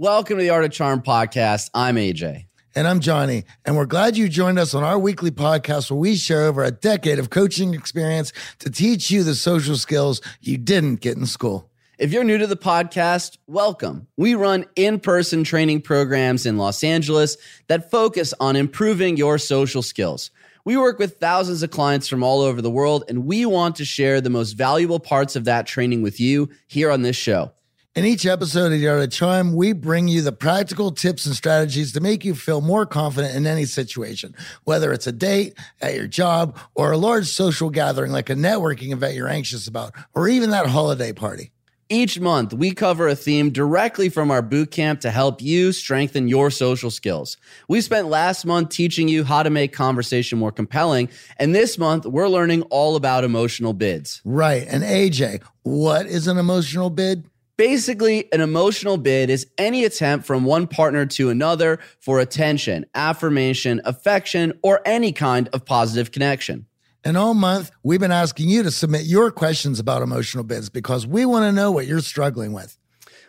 Welcome to the Art of Charm podcast. I'm AJ. And I'm Johnny. And we're glad you joined us on our weekly podcast where we share over a decade of coaching experience to teach you the social skills you didn't get in school. If you're new to the podcast, welcome. We run in person training programs in Los Angeles that focus on improving your social skills. We work with thousands of clients from all over the world, and we want to share the most valuable parts of that training with you here on this show. In each episode of Art of Charm, we bring you the practical tips and strategies to make you feel more confident in any situation, whether it's a date, at your job, or a large social gathering like a networking event you're anxious about, or even that holiday party. Each month, we cover a theme directly from our boot camp to help you strengthen your social skills. We spent last month teaching you how to make conversation more compelling, and this month, we're learning all about emotional bids. Right. And AJ, what is an emotional bid? Basically, an emotional bid is any attempt from one partner to another for attention, affirmation, affection, or any kind of positive connection. And all month, we've been asking you to submit your questions about emotional bids because we want to know what you're struggling with.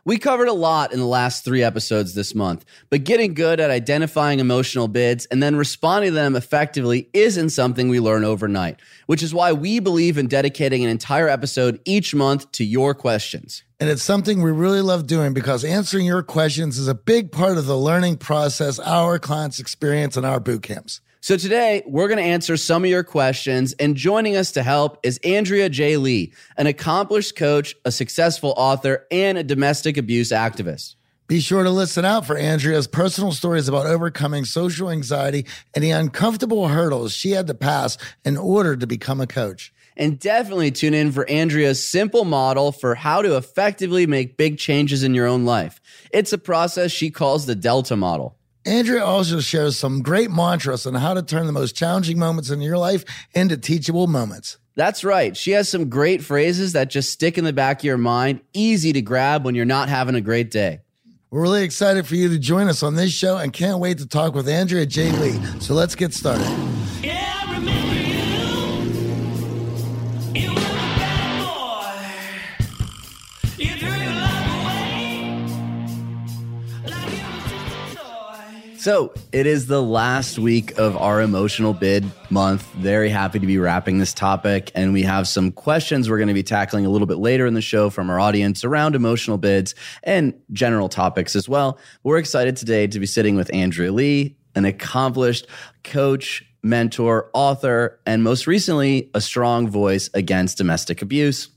We covered a lot in the last three episodes this month, but getting good at identifying emotional bids and then responding to them effectively isn't something we learn overnight, which is why we believe in dedicating an entire episode each month to your questions. And it's something we really love doing because answering your questions is a big part of the learning process our clients experience in our boot camps. So today, we're going to answer some of your questions, and joining us to help is Andrea J. Lee, an accomplished coach, a successful author, and a domestic abuse activist. Be sure to listen out for Andrea's personal stories about overcoming social anxiety and the uncomfortable hurdles she had to pass in order to become a coach. And definitely tune in for Andrea's simple model for how to effectively make big changes in your own life. It's a process she calls the Delta model. Andrea also shares some great mantras on how to turn the most challenging moments in your life into teachable moments. That's right. She has some great phrases that just stick in the back of your mind, easy to grab when you're not having a great day. We're really excited for you to join us on this show and can't wait to talk with Andrea J. Lee. So let's get started. So, it is the last week of our emotional bid month. Very happy to be wrapping this topic. And we have some questions we're going to be tackling a little bit later in the show from our audience around emotional bids and general topics as well. We're excited today to be sitting with Andrea Lee, an accomplished coach, mentor, author, and most recently, a strong voice against domestic abuse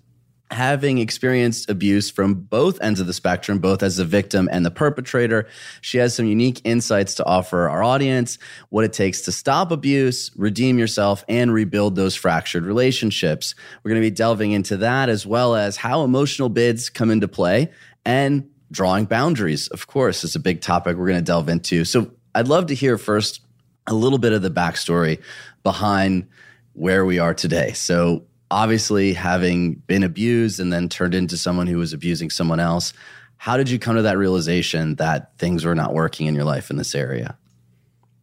having experienced abuse from both ends of the spectrum, both as the victim and the perpetrator. She has some unique insights to offer our audience, what it takes to stop abuse, redeem yourself, and rebuild those fractured relationships. We're going to be delving into that as well as how emotional bids come into play and drawing boundaries, of course, is a big topic we're going to delve into. So I'd love to hear first a little bit of the backstory behind where we are today. So obviously having been abused and then turned into someone who was abusing someone else how did you come to that realization that things were not working in your life in this area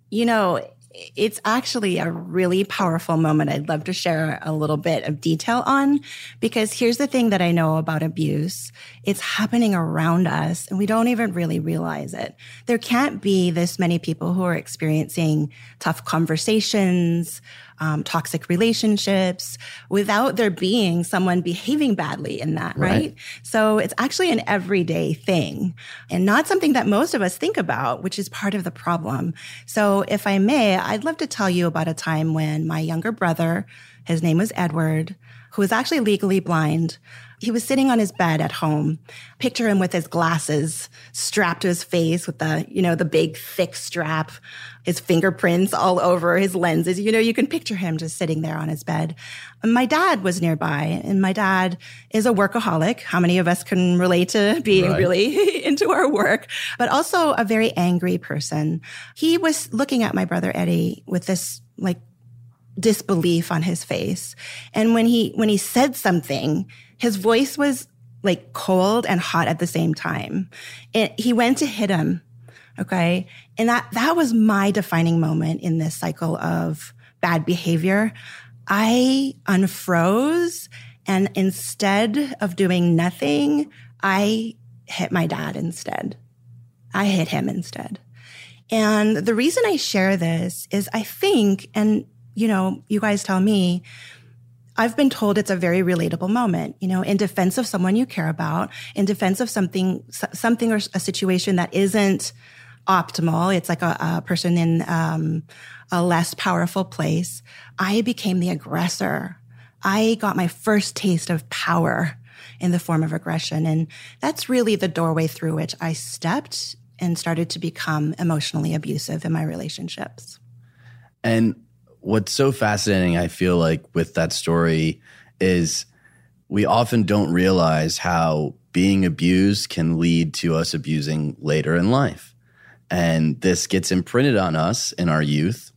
You know, it's actually a really powerful moment I'd love to share a little bit of detail on because here's the thing that I know about abuse. It's happening around us and we don't even really realize it. There can't be this many people who are experiencing tough conversations, um, toxic relationships without there being someone behaving badly in that, right? Right. So it's actually an everyday thing and not something that most of us think about, which is part of the problem. So if I may, I'd love to tell you about a time when my younger brother, his name was Edward, who was actually legally blind. He was sitting on his bed at home. Picture him with his glasses strapped to his face with the, you know, the big thick strap, his fingerprints all over his lenses. You know, you can picture him just sitting there on his bed. And my dad was nearby and my dad is a workaholic. How many of us can relate to being Right. really into our work, but also a very angry person. He was looking at my brother Eddie with this like disbelief on his face. And when he when he said something, his voice was like cold and hot at the same time. And he went to hit him. Okay? And that that was my defining moment in this cycle of bad behavior. I unfroze and instead of doing nothing, I hit my dad instead. I hit him instead. And the reason I share this is I think, and you know, you guys tell me, I've been told it's a very relatable moment, you know, in defense of someone you care about, in defense of something, something or a situation that isn't optimal. It's like a, a person in um, a less powerful place. I became the aggressor. I got my first taste of power in the form of aggression. And that's really the doorway through which I stepped and started to become emotionally abusive in my relationships. And what's so fascinating, I feel like, with that story is we often don't realize how being abused can lead to us abusing later in life. And this gets imprinted on us in our youth.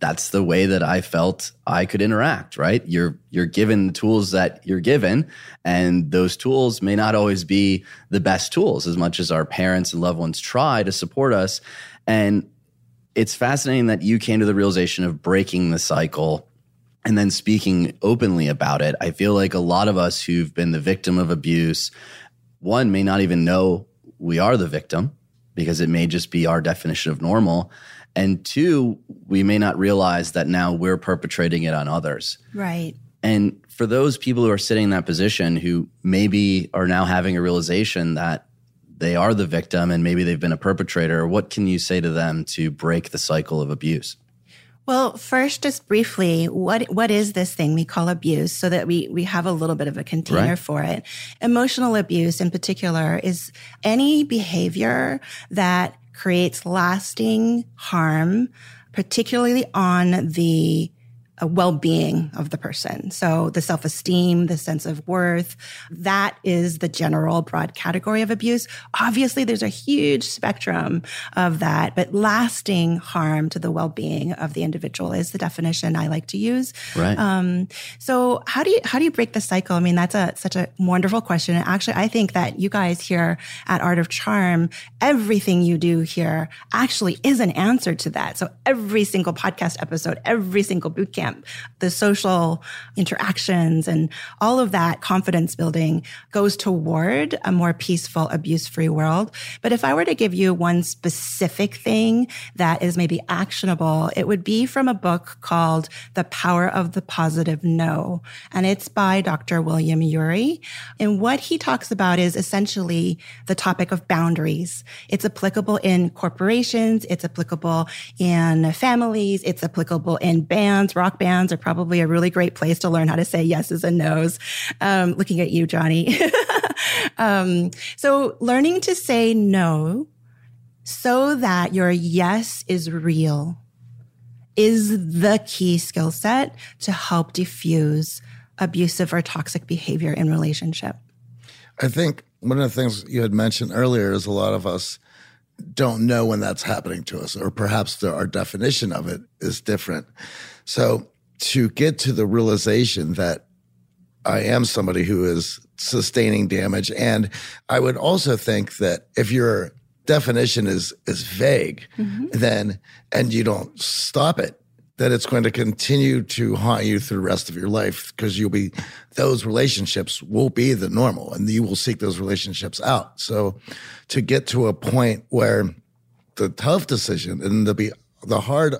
That's the way that I felt I could interact, right? You're you're given the tools that you're given, and those tools may not always be the best tools as much as our parents and loved ones try to support us. And it's fascinating that you came to the realization of breaking the cycle and then speaking openly about it. I feel like a lot of us who've been the victim of abuse, one may not even know we are the victim because it may just be our definition of normal. And two, we may not realize that now we're perpetrating it on others. Right. And for those people who are sitting in that position who maybe are now having a realization that they are the victim and maybe they've been a perpetrator, what can you say to them to break the cycle of abuse? Well, first, just briefly, what what is this thing we call abuse, so that we we have a little bit of a container Right. for it. Emotional abuse, in particular, is any behavior that creates lasting harm, particularly on the uh, well-being of the person. So the self-esteem, the sense of worth, that is the general broad category of abuse. Obviously, there's a huge spectrum of that, but lasting harm to the well-being of the individual is the definition I like to use. Right. Um, so how do you how do you break the cycle? I mean, that's a such a wonderful question. And actually, I think that you guys here at Art of Charm, everything you do here actually is an answer to that. So every single podcast episode, every single boot camp, the social interactions and all of that confidence building goes toward a more peaceful, abuse-free world. But if I were to give you one specific thing that is maybe actionable, it would be from a book called The Power of the Positive No. And it's by Dr. William Ury. And what he talks about is essentially the topic of boundaries. It's applicable in corporations. It's applicable in families. It's applicable in bands. Rock bands are probably a really great place to learn how to say yeses and nos. Um, looking at you, Johnny. um, so learning to say no so that your yes is real is the key skill set to help diffuse abusive or toxic behavior in relationship. I think one of the things you had mentioned earlier is a lot of us don't know when that's happening to us, or perhaps the, our definition of it is different. So to get to the realization that I am somebody who is sustaining damage, and I would also think that if your definition is is vague, mm-hmm. then and you don't stop it, that it's going to continue to haunt you through the rest of your life because you'll be those relationships will be the normal and you will seek those relationships out. So to get to a point where the tough decision and the be the hard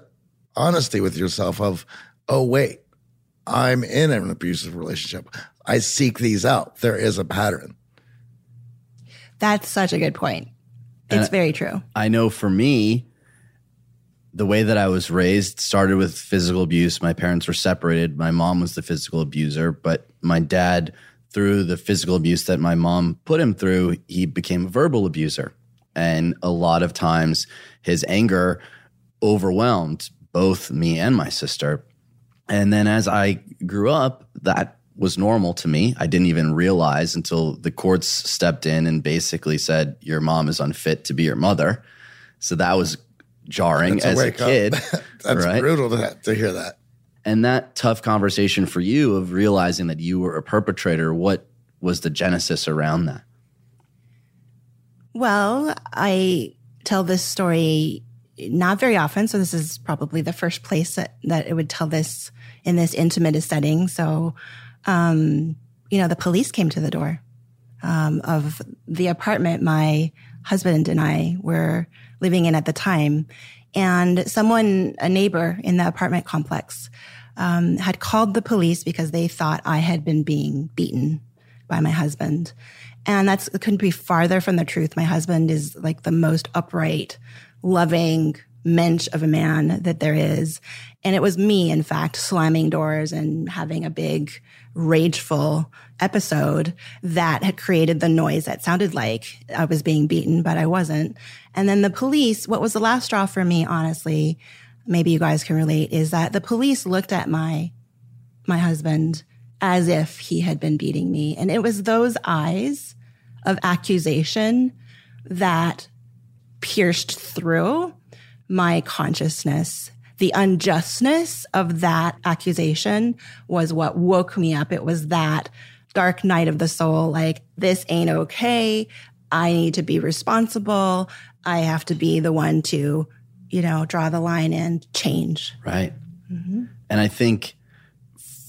honesty with yourself of, oh wait, I'm in an abusive relationship. I seek these out. There is a pattern. That's such a good point. It's very true. I know for me, the way that I was raised started with physical abuse. My parents were separated. My mom was the physical abuser, but my dad, through the physical abuse that my mom put him through, he became a verbal abuser. And a lot of times his anger overwhelmed both me and my sister. And then as I grew up, that was normal to me. I didn't even realize until the courts stepped in and basically said, Your mom is unfit to be your mother. So that was jarring That's a as a wake up. kid. That's right? brutal to, to hear that. And that tough conversation for you of realizing that you were a perpetrator, what was the genesis around that? Well, I tell this story not very often, so this is probably the first place that, that it would tell this in this intimate setting. So, um, you know, the police came to the door um, of the apartment my husband and I were living in at the time, and someone, a neighbor in the apartment complex, um, had called the police because they thought I had been being beaten by my husband. And that's couldn't be farther from the truth. My husband is like the most upright, loving mensch of a man that there is. And it was me, in fact, slamming doors and having a big rageful episode that had created the noise that sounded like I was being beaten, but I wasn't. And then the police, what was the last straw for me, honestly, maybe you guys can relate, is that the police looked at my my husband as if he had been beating me. And it was those eyes of accusation that pierced through my consciousness. The unjustness of that accusation was what woke me up. It was that dark night of the soul like, this ain't okay. I need to be responsible. I have to be the one to, you know, draw the line and change. Right. Mm-hmm. And I think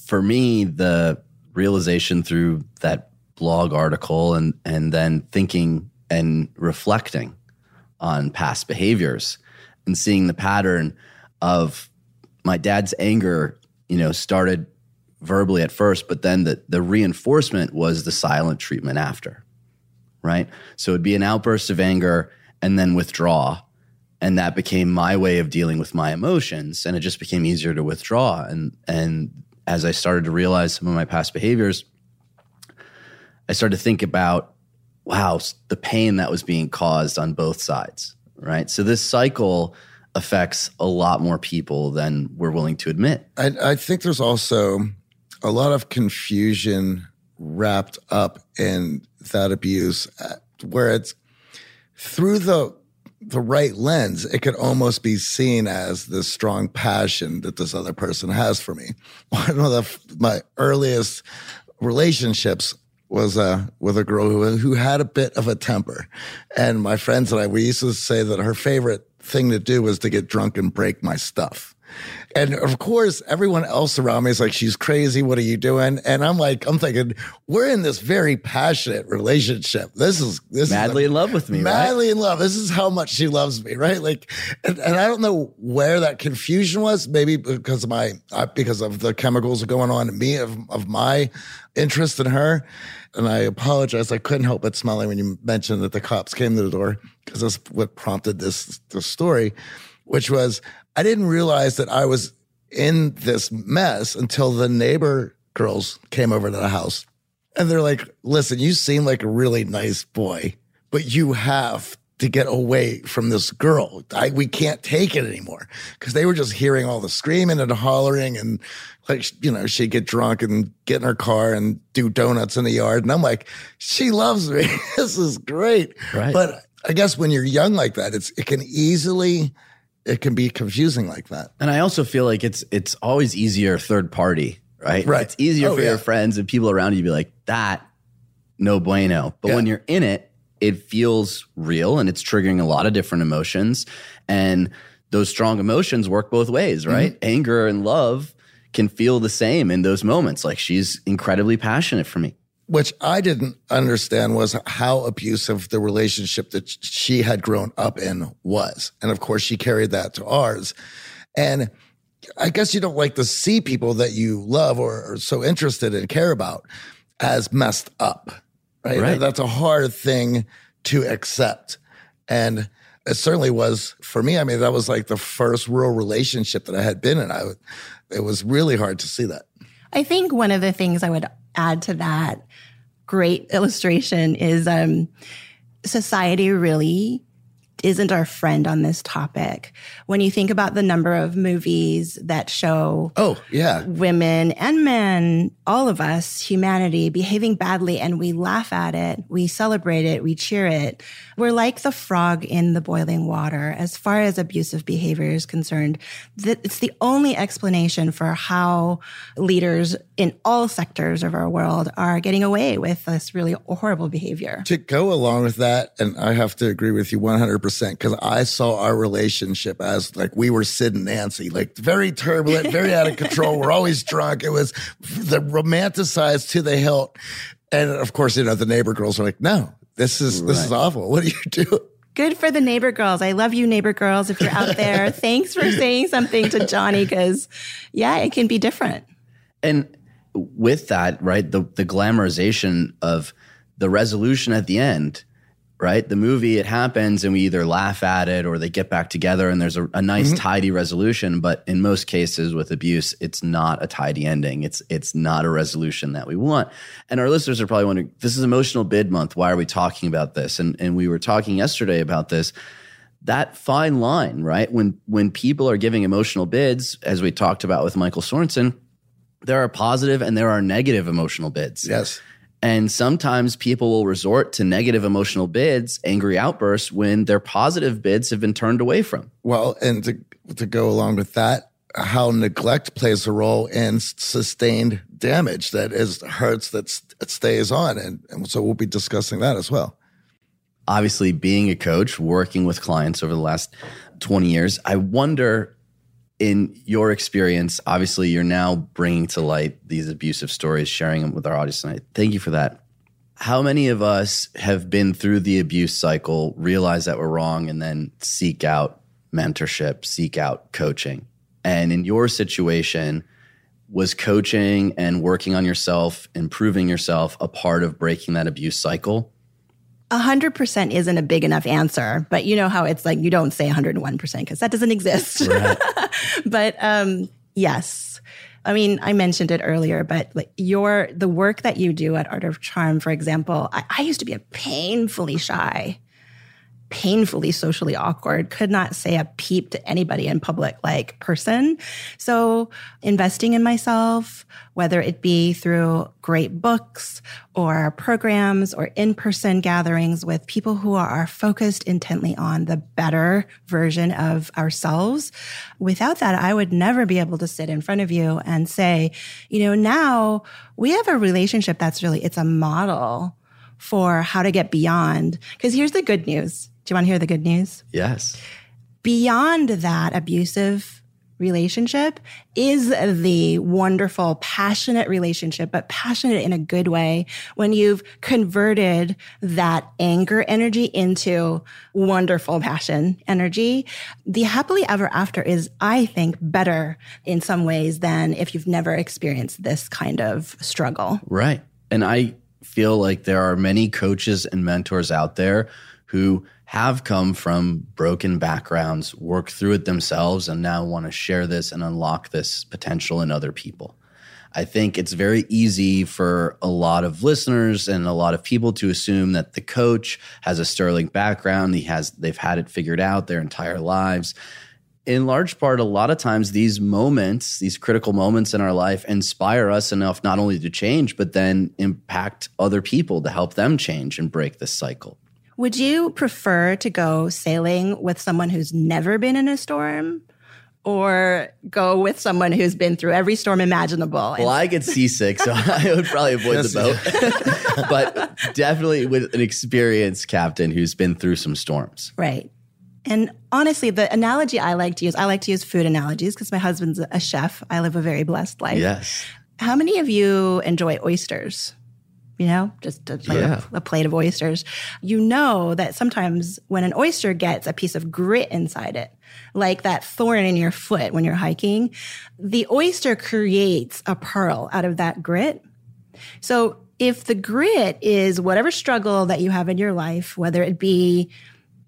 for me, the realization through that blog article and and then thinking and reflecting on past behaviors and seeing the pattern of my dad's anger, you know, started verbally at first, but then the the reinforcement was the silent treatment after. Right? So it'd be an outburst of anger and then withdraw and that became my way of dealing with my emotions and it just became easier to withdraw and and as i started to realize some of my past behaviors i started to think about wow the pain that was being caused on both sides right so this cycle affects a lot more people than we're willing to admit I, I think there's also a lot of confusion wrapped up in that abuse, uh, where it's through the the right lens, it could almost be seen as this strong passion that this other person has for me. One of the, my earliest relationships was uh, with a girl who, who had a bit of a temper. And my friends and I, we used to say that her favorite thing to do was to get drunk and break my stuff. And of course, everyone else around me is like, she's crazy. What are you doing? And I'm like, I'm thinking, we're in this very passionate relationship. This is this madly is in love with me right madly in love. This is how much she loves me, right? Like, and, and I don't know where that confusion was. Maybe because of my uh, because of the chemicals going on in me of of my interest in her. And I apologize. I couldn't help but smiling when you mentioned that the cops came to the door because that's what prompted this this story, which was I didn't realize that I was in this mess until the neighbor girls came over to the house. And they're like, listen, you seem like a really nice boy, but you have to get away from this girl. I, we can't take it anymore. Cause they were just hearing all the screaming and hollering and like, you know, she'd get drunk and get in her car and do donuts in the yard. And I'm like, she loves me. this is great. Right. But I guess when you're young like that, it's, it can easily, it can be confusing like that. And I also feel like it's it's always easier third party, right? Right. It's easier Oh, for yeah. your friends and people around you to be like, that, no bueno. But Yeah. when you're in it, it feels real and it's triggering a lot of different emotions. And those strong emotions work both ways, right? Mm-hmm. Anger and love can feel the same in those moments. Like she's incredibly passionate for me. Which I didn't understand was how abusive the relationship that she had grown up in was. And of course, she carried that to ours. And I guess you don't like to see people that you love or are so interested and care about as messed up, right? Right. That's a hard thing to accept. And It certainly was for me. I mean, that was like the first real relationship that I had been in. I, it was really hard to see that. I think one of the things I would add to that great illustration is um, society really isn't our friend on this topic. When you think about the number of movies that show Oh, yeah. women and men, all of us, humanity, behaving badly, and we laugh at it, we celebrate it, we cheer it. We're like the frog in the boiling water as far as abusive behavior is concerned. It's the only explanation for how leaders in all sectors of our world are getting away with this really horrible behavior. To go along with that, and I have to agree with you 100% because I saw our relationship as like we were Sid and Nancy, like very turbulent, very out of control. We're always drunk. It was the romanticized to the hilt. And of course, you know, the neighbor girls are like, no, this is, this is awful. What do you do? Good for the neighbor girls. I love you, neighbor girls. If you're out there, thanks for saying something to Johnny because, yeah, it can be different. and with that, right, the the glamorization of the resolution at the end, right? The movie it happens and we either laugh at it or they get back together and there's a, a nice mm-hmm. tidy resolution. But in most cases with abuse, it's not a tidy ending. It's it's not a resolution that we want. And our listeners are probably wondering, this is emotional bid month. Why are we talking about this? And and we were talking yesterday about this that fine line, right? When when people are giving emotional bids, as we talked about with Michael Sorensen, there are positive and there are negative emotional bids. Yes. And sometimes people will resort to negative emotional bids, angry outbursts, when their positive bids have been turned away from. Well, and to, to go along with that, how neglect plays a role in sustained damage that is hurts that, stays on. And, and so we'll be discussing that as well. Obviously, being a coach, working with clients over the last 20 years, I wonder in your experience, obviously, you're now bringing to light these abusive stories, sharing them with our audience tonight. Thank you for that. How many of us have been through the abuse cycle, realize that we're wrong, and then seek out mentorship, seek out coaching? And in your situation, was coaching and working on yourself, improving yourself a part of breaking that abuse cycle? A hundred percent isn't a big enough answer, but you know how it's like you don't say 101 percent because that doesn't exist. but um, yes, I mean I mentioned it earlier, but like your the work that you do at Art of Charm, for example, I, I used to be a painfully shy, painfully socially awkward, could not say a peep to anybody in public like person. So investing in myself, whether it be through great books or programs or in-person gatherings with people who are focused intently on the better version of ourselves. Without that, I would never be able to sit in front of you and say, you know, now we have a relationship that's really, it's a model for how to get beyond. Because here's the good news. Do you want to hear the good news? Yes. Beyond that abusive relationship is the wonderful, passionate relationship, but passionate in a good way when you've converted that anger energy into wonderful passion energy. The happily ever after is, I think, better in some ways than if you've never experienced this kind of struggle. Right. And I feel like there are many coaches and mentors out there who have come from broken backgrounds, work through it themselves, and now want to share this and unlock this potential in other people. I think it's very easy for a lot of listeners and a lot of people to assume that the coach has a sterling background. He has they've had it figured out their entire lives. In large part, a lot of times these moments, these critical moments in our life inspire us enough not only to change, but then impact other people to help them change and break this cycle. Would you prefer to go sailing with someone who's never been in a storm or go with someone who's been through every storm imaginable? Well, I get seasick, so I would probably avoid the boat. but definitely with an experienced captain who's been through some storms. right. And honestly, the analogy I like to use, I like to use food analogies because my husband's a chef. I live a very blessed life. Yes. How many of you enjoy oysters? You know, just a, like Yeah. a, a plate of oysters. You know that sometimes when an oyster gets a piece of grit inside it, like that thorn in your foot when you're hiking, the oyster creates a pearl out of that grit. So if the grit is whatever struggle that you have in your life, whether it be,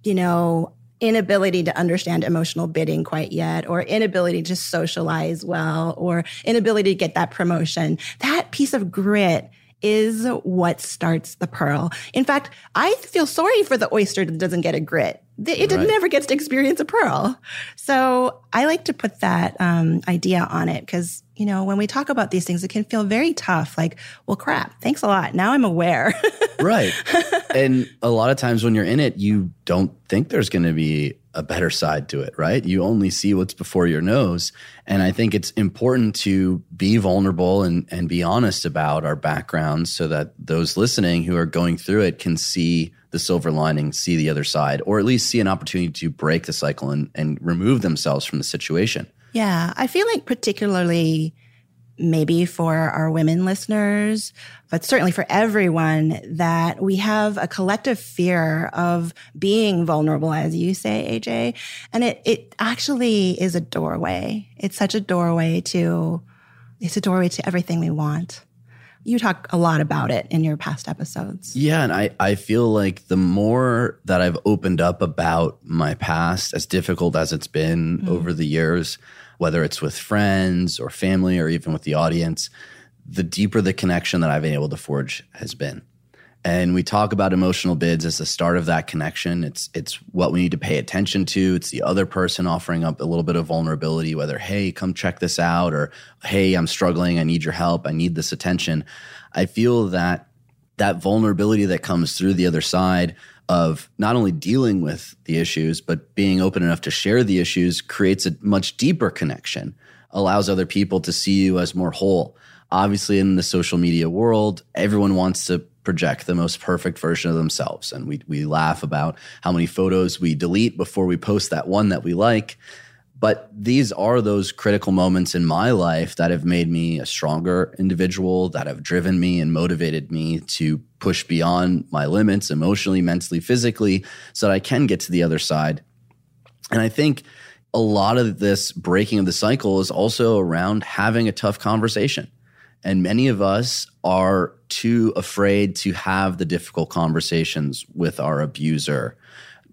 you know, inability to understand emotional bidding quite yet, or inability to socialize well, or inability to get that promotion. That piece of grit is what starts the pearl. In fact, I feel sorry for the oyster that doesn't get a grit. It Right. never gets to experience a pearl. So I like to put that um, idea on it because, you know, when we talk about these things, it can feel very tough. Like, well, crap, thanks a lot. Now I'm aware. right. And a lot of times when you're in it, you don't think there's going to be a better side to it, right? You only see what's before your nose. And I think it's important to be vulnerable and, and be honest about our backgrounds so that those listening who are going through it can see the silver lining, see the other side, or at least see an opportunity to break the cycle and, and remove themselves from the situation. Yeah, I feel like particularly maybe for our women listeners, but certainly for everyone, that we have a collective fear of being vulnerable, as you say, AJ. And it it actually is a doorway. It's such a doorway to it's a doorway to everything we want. You talk a lot about it in your past episodes. Yeah, and I, I feel like the more that I've opened up about my past, as difficult as it's been mm-hmm. over the years, whether it's with friends or family or even with the audience, the deeper the connection that I've been able to forge has been. And we talk about emotional bids as the start of that connection. It's it's what we need to pay attention to. It's the other person offering up a little bit of vulnerability, whether, hey, come check this out, or hey, I'm struggling, I need your help, I need this attention. I feel that that vulnerability that comes through the other side of not only dealing with the issues, but being open enough to share the issues creates a much deeper connection, allows other people to see you as more whole. Obviously, in the social media world, everyone wants to project the most perfect version of themselves. And we, we laugh about how many photos we delete before we post that one that we like. But these are those critical moments in my life that have made me a stronger individual, that have driven me and motivated me to push beyond my limits emotionally, mentally, physically, so that I can get to the other side. And I think a lot of this breaking of the cycle is also around having a tough conversation. And many of us are too afraid to have the difficult conversations with our abuser.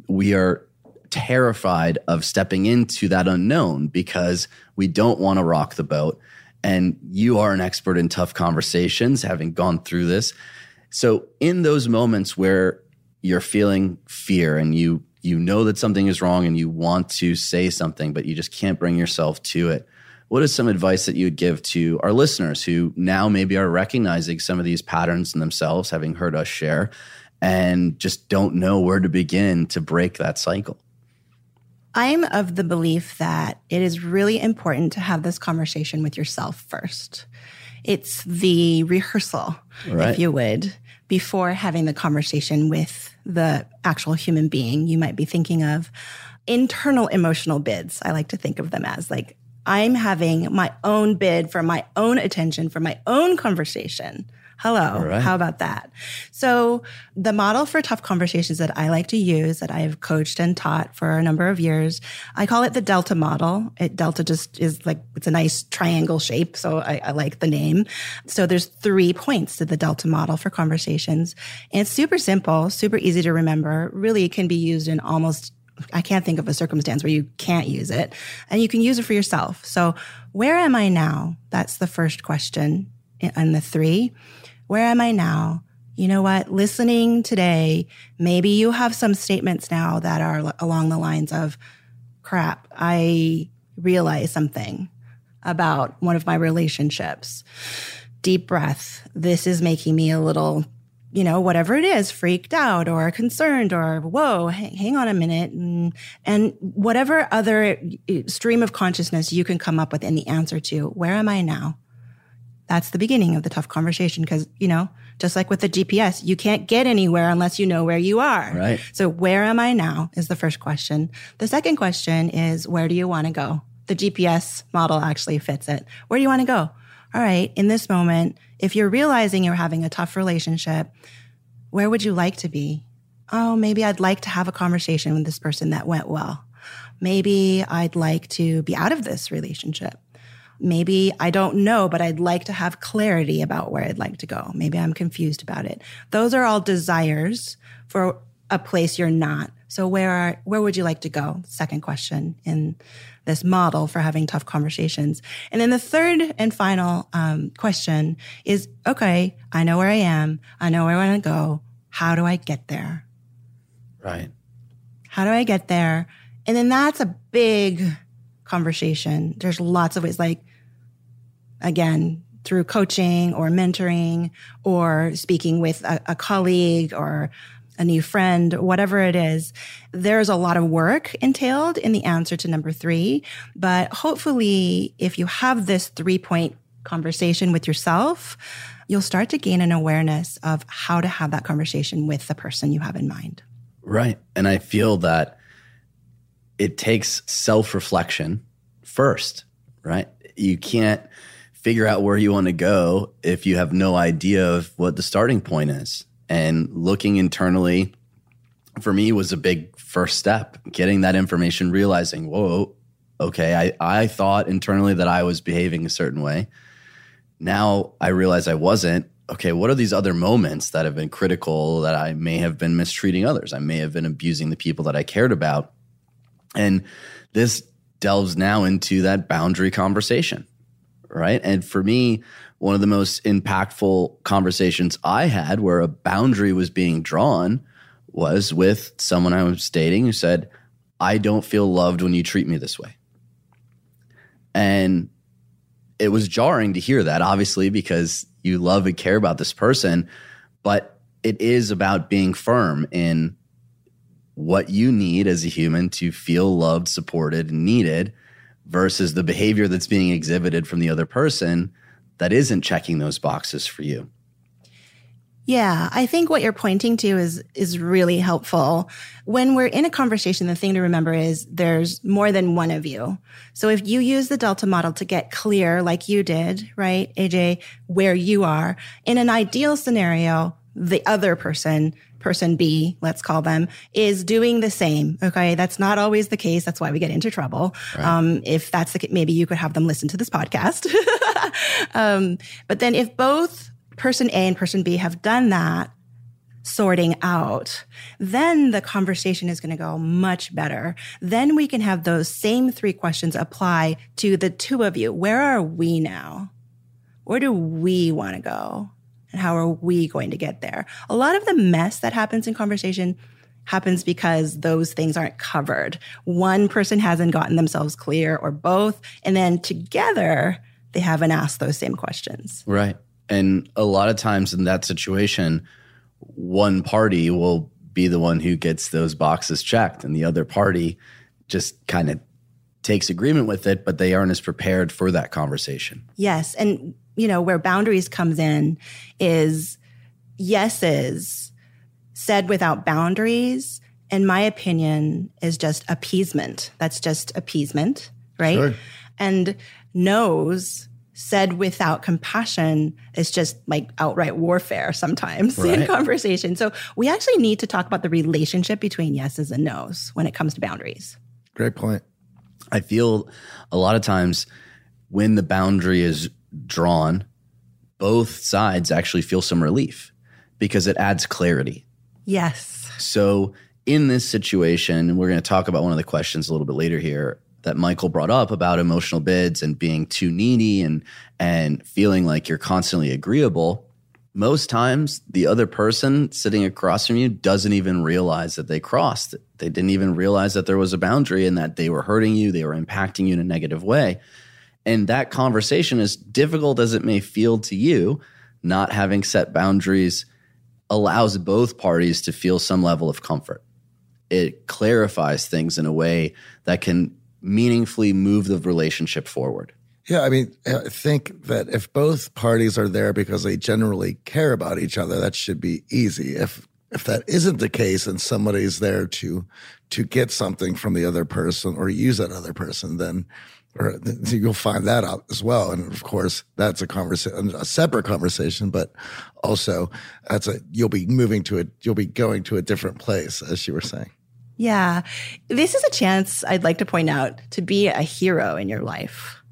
We are terrified of stepping into that unknown because we don't want to rock the boat. And you are an expert in tough conversations, having gone through this. So, in those moments where you're feeling fear and you you know that something is wrong and you want to say something, but you just can't bring yourself to it. What is some advice that you would give to our listeners who now maybe are recognizing some of these patterns in themselves, having heard us share, and just don't know where to begin to break that cycle? I'm of the belief that it is really important to have this conversation with yourself first. It's the rehearsal, Right. if you would, before having the conversation with the actual human being. You might be thinking of internal emotional bids. I like to think of them as like, I'm having my own bid for my own attention, for my own conversation. Hello. right. How about that? So, the model for tough conversations that I like to use, that I've coached and taught for a number of years, I call it the Delta model. It Delta just is like it's a nice triangle shape, so I, I like the name. So there's three points to the Delta model for conversations, and it's super simple, super easy to remember. Really, can be used in almost I can't think of a circumstance where you can't use it. And you can use it for yourself. So, where am I now? That's the first question. And the three, where am I now? You know what? Listening today, maybe you have some statements now that are along the lines of, crap, I realize something about one of my relationships. Deep breath. This is making me a little you know, whatever it is, freaked out or concerned or whoa, hang, on a minute. And, and whatever other stream of consciousness you can come up with in the answer to, where am I now? That's the beginning of the tough conversation because, you know, just like with the GPS, you can't get anywhere unless you know where you are. Right. So, where am I now is the first question. The second question is, where do you want to go? The GPS model actually fits it. Where do you want to go? All right, in this moment, if you're realizing you're having a tough relationship, where would you like to be? Oh, maybe I'd like to have a conversation with this person that went well. Maybe I'd like to be out of this relationship. Maybe I don't know, but I'd like to have clarity about where I'd like to go. Maybe I'm confused about it. Those are all desires for a place you're not So where are, where would you like to go? Second question in this model for having tough conversations. And then the third and final um, question is, okay, I know where I am. I know where I want to go. How do I get there? Right. How do I get there? And then that's a big conversation. There's lots of ways, like, again, through coaching or mentoring or speaking with a, a colleague or a new friend, whatever it is, there's a lot of work entailed in the answer to number three. But hopefully, if you have this three point conversation with yourself, you'll start to gain an awareness of how to have that conversation with the person you have in mind. Right. And I feel that it takes self reflection first, right? You can't figure out where you want to go if you have no idea of what the starting point is. And looking internally for me was a big first step, getting that information, realizing, whoa, okay, I, I thought internally that I was behaving a certain way. Now I realize I wasn't. Okay, what are these other moments that have been critical that I may have been mistreating others? I may have been abusing the people that I cared about. And this delves now into that boundary conversation, right? And for me, one of the most impactful conversations I had where a boundary was being drawn was with someone I was dating who said, I don't feel loved when you treat me this way. And it was jarring to hear that, obviously, because you love and care about this person. But it is about being firm in what you need as a human to feel loved, supported, and needed versus the behavior that's being exhibited from the other person that isn't checking those boxes for you. Yeah, I think what you're pointing to is is really helpful. When we're in a conversation, the thing to remember is there's more than one of you. So if you use the Delta model to get clear like you did, right, AJ, where you are, in an ideal scenario, the other person, person B, let's call them, is doing the same. Okay. That's not always the case. That's why we get into trouble. Um, if that's the case, maybe you could have them listen to this podcast. um, but then if both person A and person B have done that, sorting out, then the conversation is going to go much better. Then we can have those same three questions apply to the two of you. Where are we now? Where do we want to go? And how are we going to get there? A lot of the mess that happens in conversation happens because those things aren't covered. One person hasn't gotten themselves clear or both. And then together they haven't asked those same questions. Right. And a lot of times in that situation, one party will be the one who gets those boxes checked, and the other party just kind of takes agreement with it, but they aren't as prepared for that conversation. Yes. And, you know, where boundaries comes in is yeses said without boundaries, in my opinion, is just appeasement. That's just appeasement, right? Sure. And no's said without compassion is just like outright warfare sometimes in conversation. So we actually need to talk about the relationship between yeses and no's when it comes to boundaries. Great point. I feel a lot of times when the boundary is drawn, both sides actually feel some relief because it adds clarity. Yes. So, in this situation, and we're going to talk about one of the questions a little bit later here that Michael brought up about emotional bids and being too needy and and feeling like you're constantly agreeable. Most times, the other person sitting across from you doesn't even realize that they crossed. They didn't even realize that there was a boundary and that they were hurting you, they were impacting you in a negative way. And that conversation, as difficult as it may feel to you, not having set boundaries allows both parties to feel some level of comfort. It clarifies things in a way that can meaningfully move the relationship forward. Yeah, I mean, I think that if both parties are there because they generally care about each other, that should be easy. If if that isn't the case and somebody's there to to get something from the other person or use that other person, then or th- you'll find that out as well. And of course, that's a conversation, a separate conversation, but also that's a you'll be moving to a you'll be going to a different place, as you were saying. Yeah. This is a chance I'd like to point out to be a hero in your life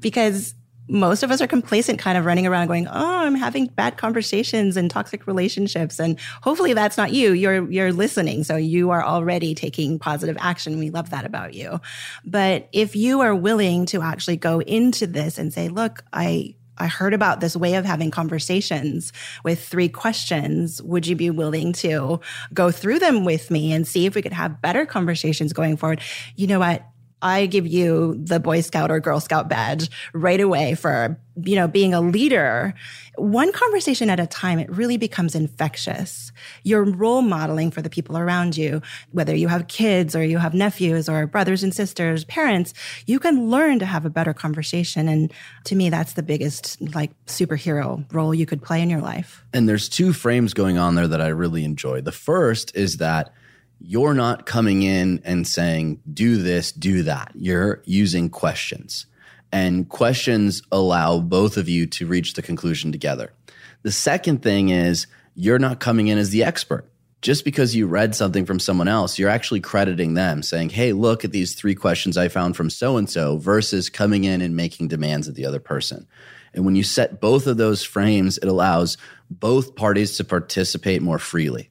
because most of us are complacent, kind of running around going, Oh, I'm having bad conversations and toxic relationships. And hopefully that's not you. You're, you're listening. So you are already taking positive action. We love that about you. But if you are willing to actually go into this and say, look, I, I heard about this way of having conversations with three questions. Would you be willing to go through them with me and see if we could have better conversations going forward? You know what? I give you the Boy Scout or Girl Scout badge right away for, you know, being a leader. One conversation at a time, it really becomes infectious. You're role modeling for the people around you, whether you have kids or you have nephews or brothers and sisters, parents, you can learn to have a better conversation. And to me, that's the biggest like superhero role you could play in your life. And there's two frames going on there that I really enjoy. The first is that you're not coming in and saying, do this, do that. You're using questions. And questions allow both of you to reach the conclusion together. The second thing is you're not coming in as the expert. Just because you read something from someone else, you're actually crediting them, saying, hey, look at these three questions I found from so and so, versus coming in and making demands of the other person. And when you set both of those frames, it allows both parties to participate more freely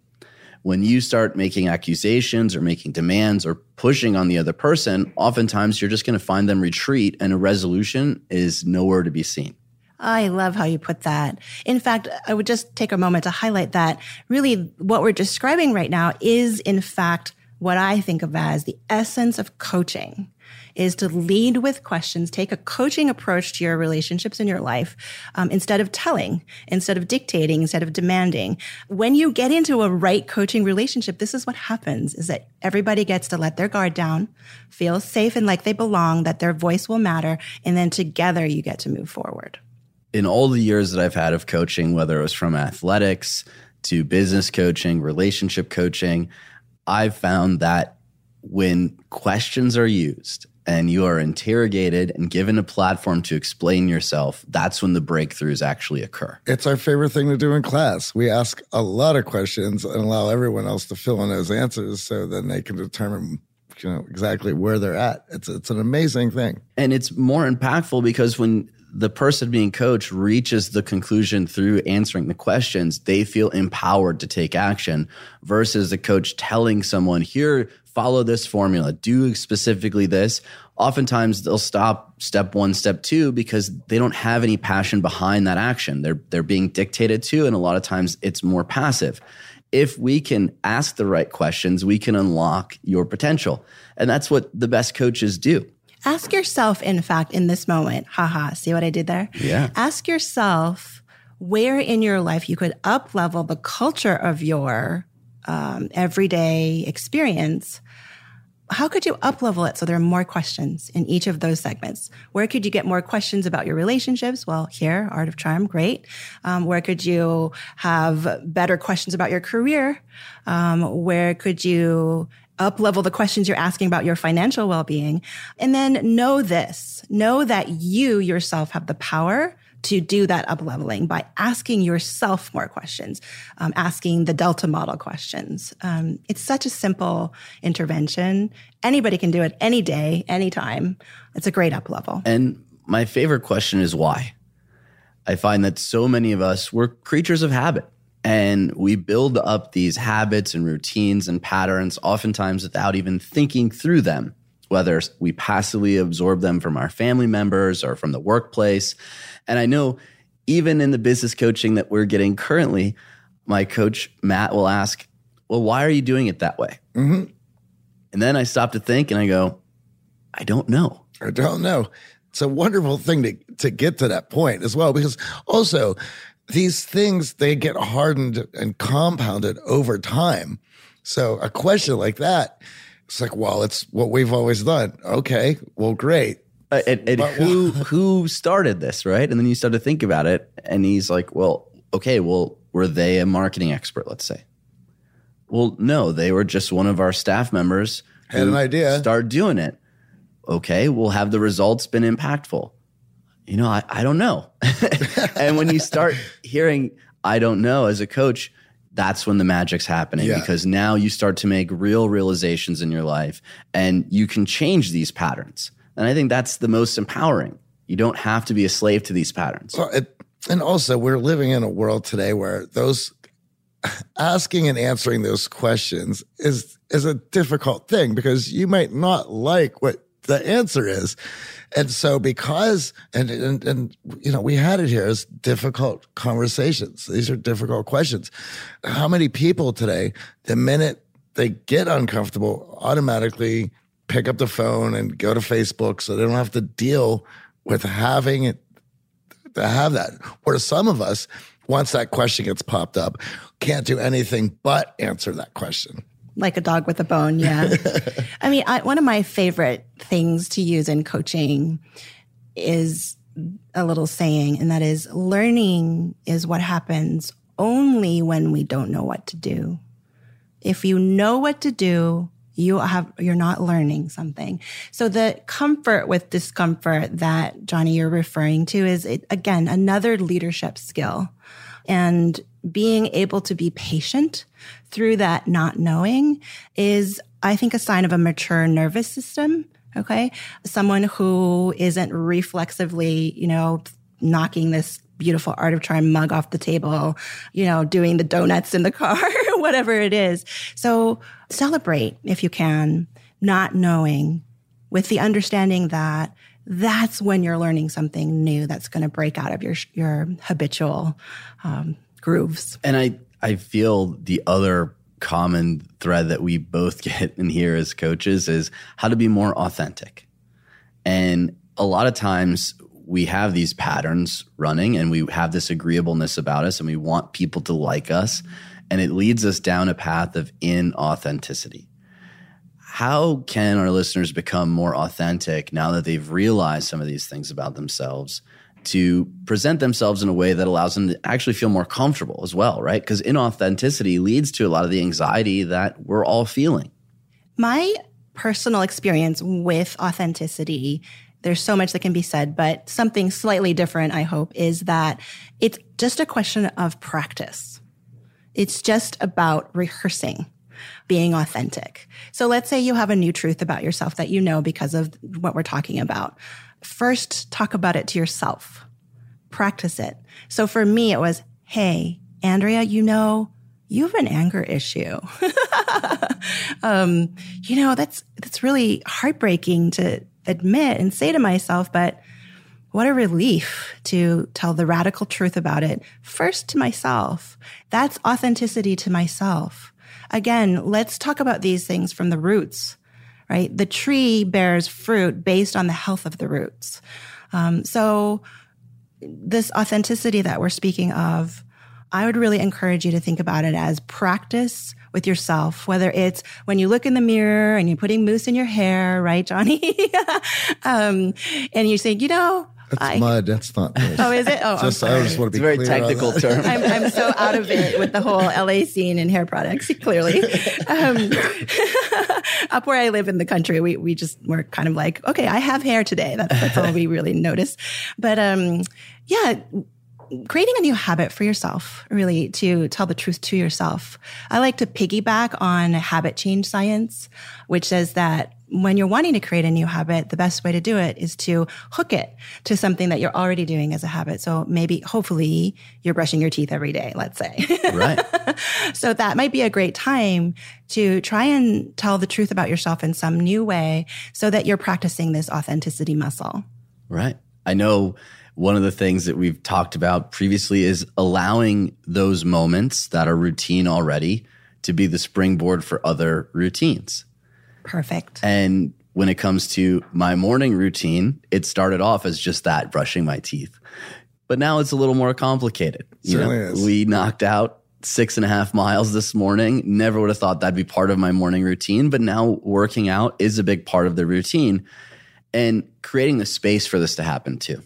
when you start making accusations or making demands or pushing on the other person, oftentimes you're just going to find them retreat and a resolution is nowhere to be seen. I love how you put that. In fact, I would just take a moment to highlight that really what we're describing right now is in fact what I think of as the essence of coaching is to lead with questions, take a coaching approach to your relationships in your life um, instead of telling, instead of dictating, instead of demanding. When you get into a right coaching relationship, this is what happens is that everybody gets to let their guard down, feel safe and like they belong, that their voice will matter. And then together you get to move forward. In all the years that I've had of coaching, whether it was from athletics to business coaching, relationship coaching, I've found that when questions are used and you are interrogated and given a platform to explain yourself, that's when the breakthroughs actually occur. It's our favorite thing to do in class. We ask a lot of questions and allow everyone else to fill in those answers so then they can determine you know exactly where they're at. It's it's an amazing thing. And it's more impactful because when the person being coached reaches the conclusion through answering the questions, they feel empowered to take action versus the coach telling someone, here, follow this formula, do specifically this. Oftentimes they'll stop step one, step two because they don't have any passion behind that action. They're they're being dictated to, and a lot of times it's more passive. If we can ask the right questions, we can unlock your potential. And that's what the best coaches do. Ask yourself, in fact, in this moment, haha, see what I did there? Yeah. Ask yourself where in your life you could up level the culture of your um, everyday experience. How could you up level it so there are more questions in each of those segments? Where could you get more questions about your relationships? Well, here, Art of Charm, great. Um, where could you have better questions about your career? Um, where could you up level the questions you're asking about your financial well being? And then know this know that you yourself have the power to do that up leveling by asking yourself more questions, um, asking the Delta model questions. Um, it's such a simple intervention. Anybody can do it any day, anytime. It's a great up level. And my favorite question is why? I find that so many of us, we're creatures of habit and we build up these habits and routines and patterns, oftentimes without even thinking through them, whether we passively absorb them from our family members or from the workplace. And I know even in the business coaching that we're getting currently, my coach, Matt, will ask, Well, why are you doing it that way? Mm-hmm. And then I stop to think and I go, I don't know. I don't know. It's a wonderful thing to to get to that point as well, because also these things they get hardened and compounded over time. So a question like that, it's like, well, it's what we've always done. Okay, well, great. Uh, and, and who who started this, right? And then you start to think about it, and he's like, "Well, okay, well, were they a marketing expert? Let's say." Well, no, they were just one of our staff members Had an idea. Started doing it. Okay, well, have the results been impactful? You know, I, I don't know. and when you start hearing "I don't know" as a coach, that's when the magic's happening Yeah. because now you start to make real realizations in your life, and you can change these patterns. And I think that's the most empowering You don't have to be a slave to these patterns. Well, it, and also, we're living in a world today where those asking and answering those questions is is a difficult thing because you might not like what the answer is. And so because and and and you know, we had it here as difficult conversations. These are difficult questions. How many people today, the minute they get uncomfortable, automatically pick up the phone and go to Facebook so they don't have to deal with having it to have that. Where some of us, once that question gets popped up, can't do anything but answer that question. Like a dog with a bone. Yeah. I mean, I, one of my favorite things to use in coaching is a little saying, and that is learning is what happens only when we don't know what to do. If you know what to do, you have, you're not learning something. So the comfort with discomfort that Johnny, you're referring to is it, again, another leadership skill and being able to be patient through that not knowing is, I think, a sign of a mature nervous system. Okay. Someone who isn't reflexively, you know, knocking this beautiful art of charm mug off the table, you know, doing the donuts in the car, whatever it is. So celebrate if you can, not knowing with the understanding that that's when you're learning something new that's going to break out of your, your habitual um, grooves. And I, I feel the other common thread that we both get in here as coaches is how to be more authentic. And a lot of times we have these patterns running and we have this agreeableness about us and we want people to like us. And it leads us down a path of inauthenticity. How can our listeners become more authentic now that they've realized some of these things about themselves to present themselves in a way that allows them to actually feel more comfortable as well, right? Because inauthenticity leads to a lot of the anxiety that we're all feeling. My personal experience with authenticity, there's so much that can be said, but something slightly different, I hope, is that it's just a question of practice. It's just about rehearsing being authentic. So let's say you have a new truth about yourself that you know because of what we're talking about. First, talk about it to yourself. Practice it. So for me, it was, Hey, Andrea, you know, you have an anger issue. um, you know, that's, that's really heartbreaking to admit and say to myself, but what a relief to tell the radical truth about it first to myself. That's authenticity to myself. Again, let's talk about these things from the roots, right? The tree bears fruit based on the health of the roots. Um, so this authenticity that we're speaking of, I would really encourage you to think about it as practice with yourself, whether it's when you look in the mirror and you're putting mousse in your hair, right, Johnny? um, and you're saying, you know, That's I- mud. That's not. This. Oh, is it? Oh, I'm just, I sorry. just want to It's be a very clear technical term. I'm, I'm so out of it with the whole LA scene and hair products, clearly. Um, up where I live in the country, we, we just, we're kind of like, okay, I have hair today. That's, that's all we really notice. But, um, yeah, creating a new habit for yourself, really to tell the truth to yourself. I like to piggyback on habit change science, which says that when you're wanting to create a new habit, the best way to do it is to hook it to something that you're already doing as a habit. So maybe, hopefully, you're brushing your teeth every day, let's say. Right. so that might be a great time to try and tell the truth about yourself in some new way so that you're practicing this authenticity muscle. Right. I know one of the things that we've talked about previously is allowing those moments that are routine already to be the springboard for other routines. Perfect. And when it comes to my morning routine, it started off as just that brushing my teeth. But now it's a little more complicated. You know, is. we knocked out six and a half miles this morning. Never would have thought that'd be part of my morning routine, but now working out is a big part of the routine and creating the space for this to happen too.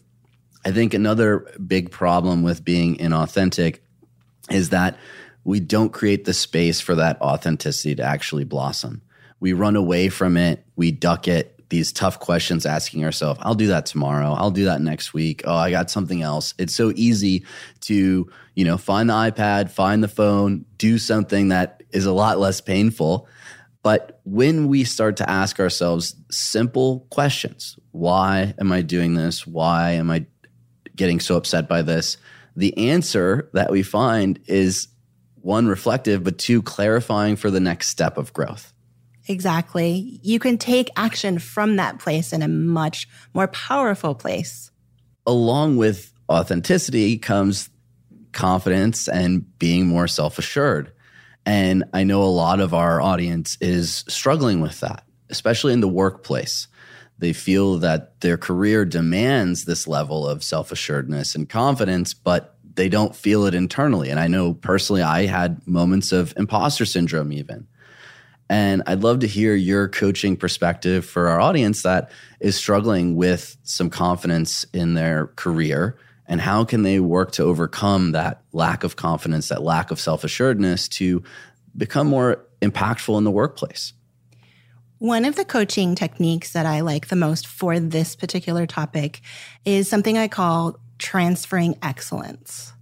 I think another big problem with being inauthentic is that we don't create the space for that authenticity to actually blossom. We run away from it, we duck it. These tough questions asking ourselves, I'll do that tomorrow. I'll do that next week. Oh, I got something else. It's so easy to, you know, find the iPad, find the phone, do something that is a lot less painful. But when we start to ask ourselves simple questions, why am I doing this? Why am I getting so upset by this? The answer that we find is one reflective, but two clarifying for the next step of growth. Exactly. You can take action from that place in a much more powerful place. Along with authenticity comes confidence and being more self assured. And I know a lot of our audience is struggling with that, especially in the workplace. They feel that their career demands this level of self assuredness and confidence, but they don't feel it internally. And I know personally, I had moments of imposter syndrome, even. And I'd love to hear your coaching perspective for our audience that is struggling with some confidence in their career and how can they work to overcome that lack of confidence, that lack of self assuredness to become more impactful in the workplace. One of the coaching techniques that I like the most for this particular topic is something I call transferring excellence.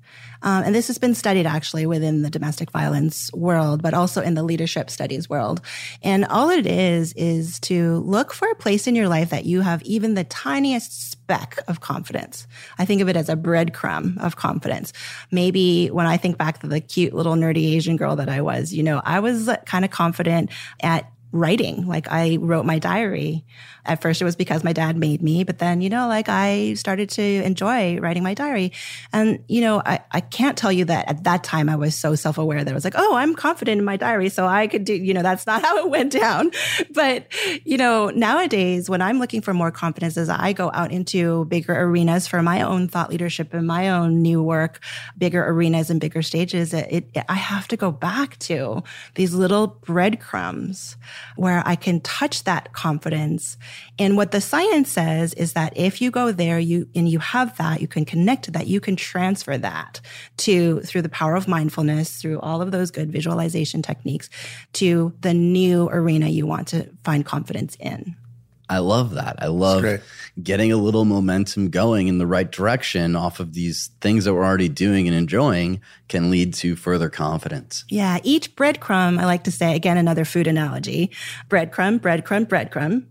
Um, and this has been studied actually within the domestic violence world, but also in the leadership studies world. And all it is, is to look for a place in your life that you have even the tiniest speck of confidence. I think of it as a breadcrumb of confidence. Maybe when I think back to the cute little nerdy Asian girl that I was, you know, I was kind of confident at writing. Like I wrote my diary. At first it was because my dad made me, but then, you know, like I started to enjoy writing my diary. And, you know, I, I can't tell you that at that time I was so self-aware that I was like, oh, I'm confident in my diary. So I could do, you know, that's not how it went down. But, you know, nowadays when I'm looking for more confidence as I go out into bigger arenas for my own thought leadership and my own new work, bigger arenas and bigger stages, it, it I have to go back to these little breadcrumbs where I can touch that confidence. And what the science says is that if you go there, you, and you have that, you can connect to that, you can transfer that to, through the power of mindfulness, through all of those good visualization techniques to the new arena you want to find confidence in. I love that. I love getting a little momentum going in the right direction off of these things that we're already doing and enjoying can lead to further confidence. Yeah, each breadcrumb, I like to say, again, another food analogy breadcrumb, breadcrumb, breadcrumb.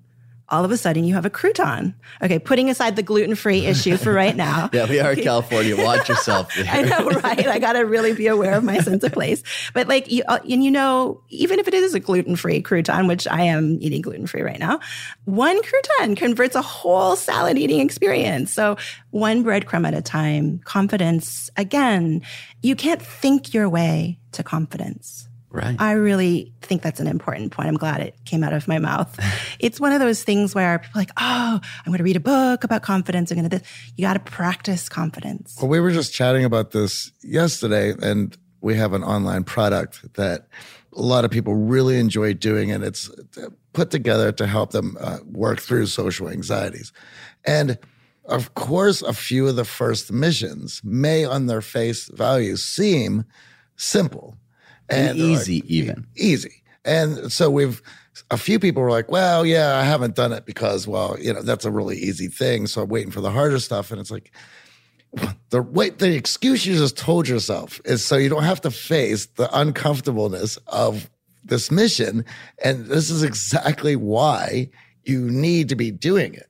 All of a sudden, you have a crouton. Okay, putting aside the gluten free issue for right now. Yeah, we are in California. Watch yourself. I know, right? I got to really be aware of my sense of place. But like, you, uh, and you know, even if it is a gluten free crouton, which I am eating gluten free right now, one crouton converts a whole salad eating experience. So one breadcrumb at a time, confidence. Again, you can't think your way to confidence. Right. I really think that's an important point. I'm glad it came out of my mouth. it's one of those things where people are like, oh, I'm going to read a book about confidence. I'm going to, you got to practice confidence. Well, we were just chatting about this yesterday, and we have an online product that a lot of people really enjoy doing, and it's put together to help them uh, work through social anxieties. And of course, a few of the first missions may, on their face value, seem simple And they're easy, like, even. easy. And so we've a few people were like, well, yeah, I haven't done it because, well, you know, that's a really easy thing. So I'm waiting for the harder stuff. And it's like the wait, the excuse you just told yourself is so you don't have to face the uncomfortableness of this mission. And this is exactly why you need to be doing it.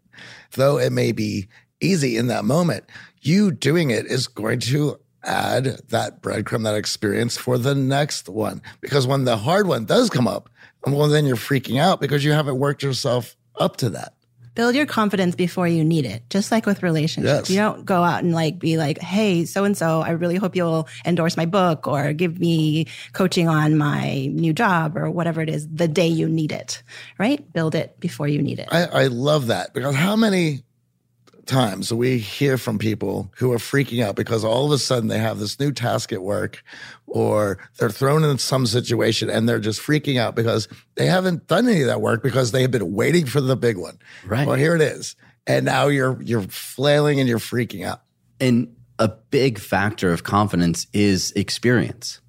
Though it may be easy in that moment, you doing it is going to add that breadcrumb, that experience for the next one. Because when the hard one does come up, well, then you're freaking out because you haven't worked yourself up to that. Build your confidence before you need it, just like with relationships. Yes. You don't go out and like be like, hey, so and so, I really hope you'll endorse my book or give me coaching on my new job or whatever it is the day you need it, right? Build it before you need it. I, I love that because how many times we hear from people who are freaking out because all of a sudden they have this new task at work or they're thrown in some situation and they're just freaking out because they haven't done any of that work because they have been waiting for the big one. Right. Well, here it is. And now you're you're flailing and you're freaking out. And a big factor of confidence is experience.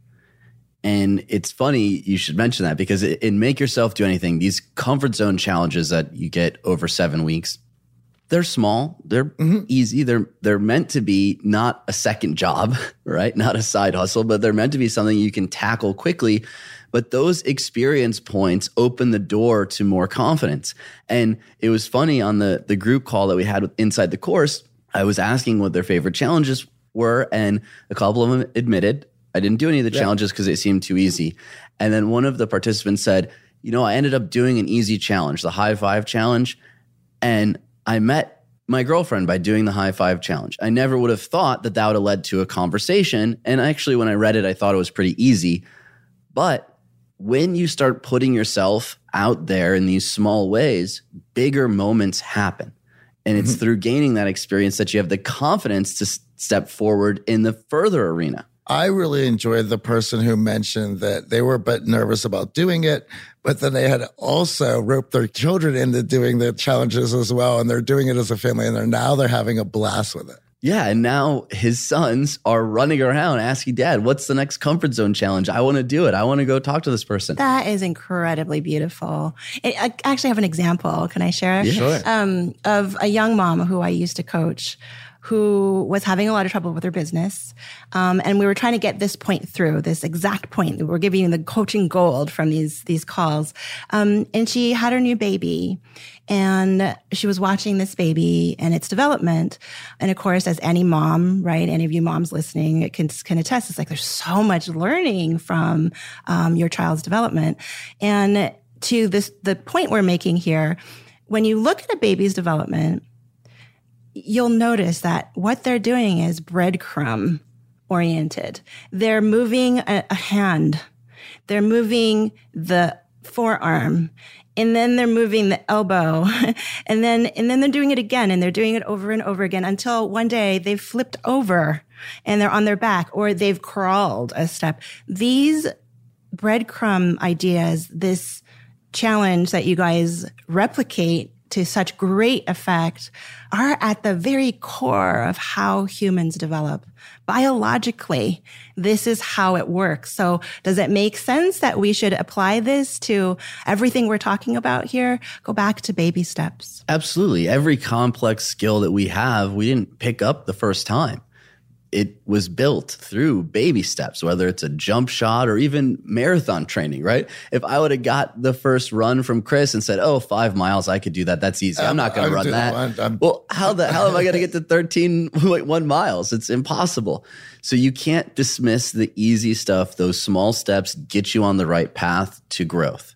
And it's funny you should mention that because in Make Yourself Do Anything, these comfort zone challenges that you get over seven weeks, they're small, they're mm-hmm. easy, they're they're meant to be not a second job, right? Not a side hustle, but they're meant to be something you can tackle quickly. But those experience points open the door to more confidence. And it was funny on the the group call that we had inside the course, I was asking what their favorite challenges were and a couple of them admitted I didn't do any of the challenges because they seemed too easy. And then one of the participants said, "You know, I ended up doing an easy challenge, the high five challenge, and I met my girlfriend by doing the high five challenge. I never would have thought that that would have led to a conversation. And actually, when I read it, I thought it was pretty easy. But when you start putting yourself out there in these small ways, bigger moments happen. And it's mm-hmm. through gaining that experience that you have the confidence to step forward in the further arena. I really enjoyed the person who mentioned that they were a bit nervous about doing it, but then they had also roped their children into doing the challenges as well. And they're doing it as a family and they're now they're having a blast with it. Yeah, and now his sons are running around asking dad, "What's the next comfort zone challenge? I want to do it. I want to go talk to this person." That is incredibly beautiful. I I actually have an example. Can I share? Sure. Um, of a young mom who I used to coach who was having a lot of trouble with her business. Um, and we were trying to get this point through, this exact point. That we're giving you the coaching gold from these, these calls. Um, and she had her new baby and she was watching this baby and its development. And of course, as any mom, right? Any of you moms listening can, can attest. It's like there's so much learning from um, your child's development. And to this, the point we're making here, when you look at a baby's development, you'll notice that what they're doing is breadcrumb oriented. They're moving a, a hand, they're moving the forearm, and then they're moving the elbow, and then and then they're doing it again, and they're doing it over and over again until one day they've flipped over and they're on their back or they've crawled a step. These breadcrumb ideas, this challenge that you guys replicate to such great effect are at the very core of how humans develop. Biologically, this is how it works. So does it make sense that we should apply this to everything we're talking about here? Go back to baby steps. Absolutely. Every complex skill that we have, we didn't pick up the first time. It was built through baby steps, whether it's a jump shot or even marathon training, right? If I would have got the first run from Chris and said, Oh, five miles, I could do that. That's easy. I'm not going to run that. that. I'm- well, how the hell am I going to get to 13.1 miles? It's impossible. So you can't dismiss the easy stuff. Those small steps get you on the right path to growth.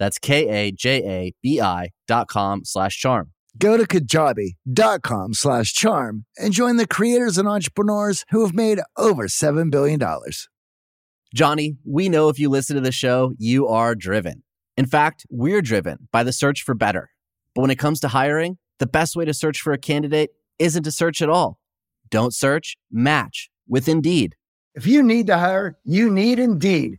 That's K-A-J-A-B-I dot com slash charm. Go to kajabi.com slash charm and join the creators and entrepreneurs who have made over $7 billion. Johnny, we know if you listen to the show, you are driven. In fact, we're driven by the search for better. But when it comes to hiring, the best way to search for a candidate isn't to search at all. Don't search, match with Indeed. If you need to hire, you need Indeed.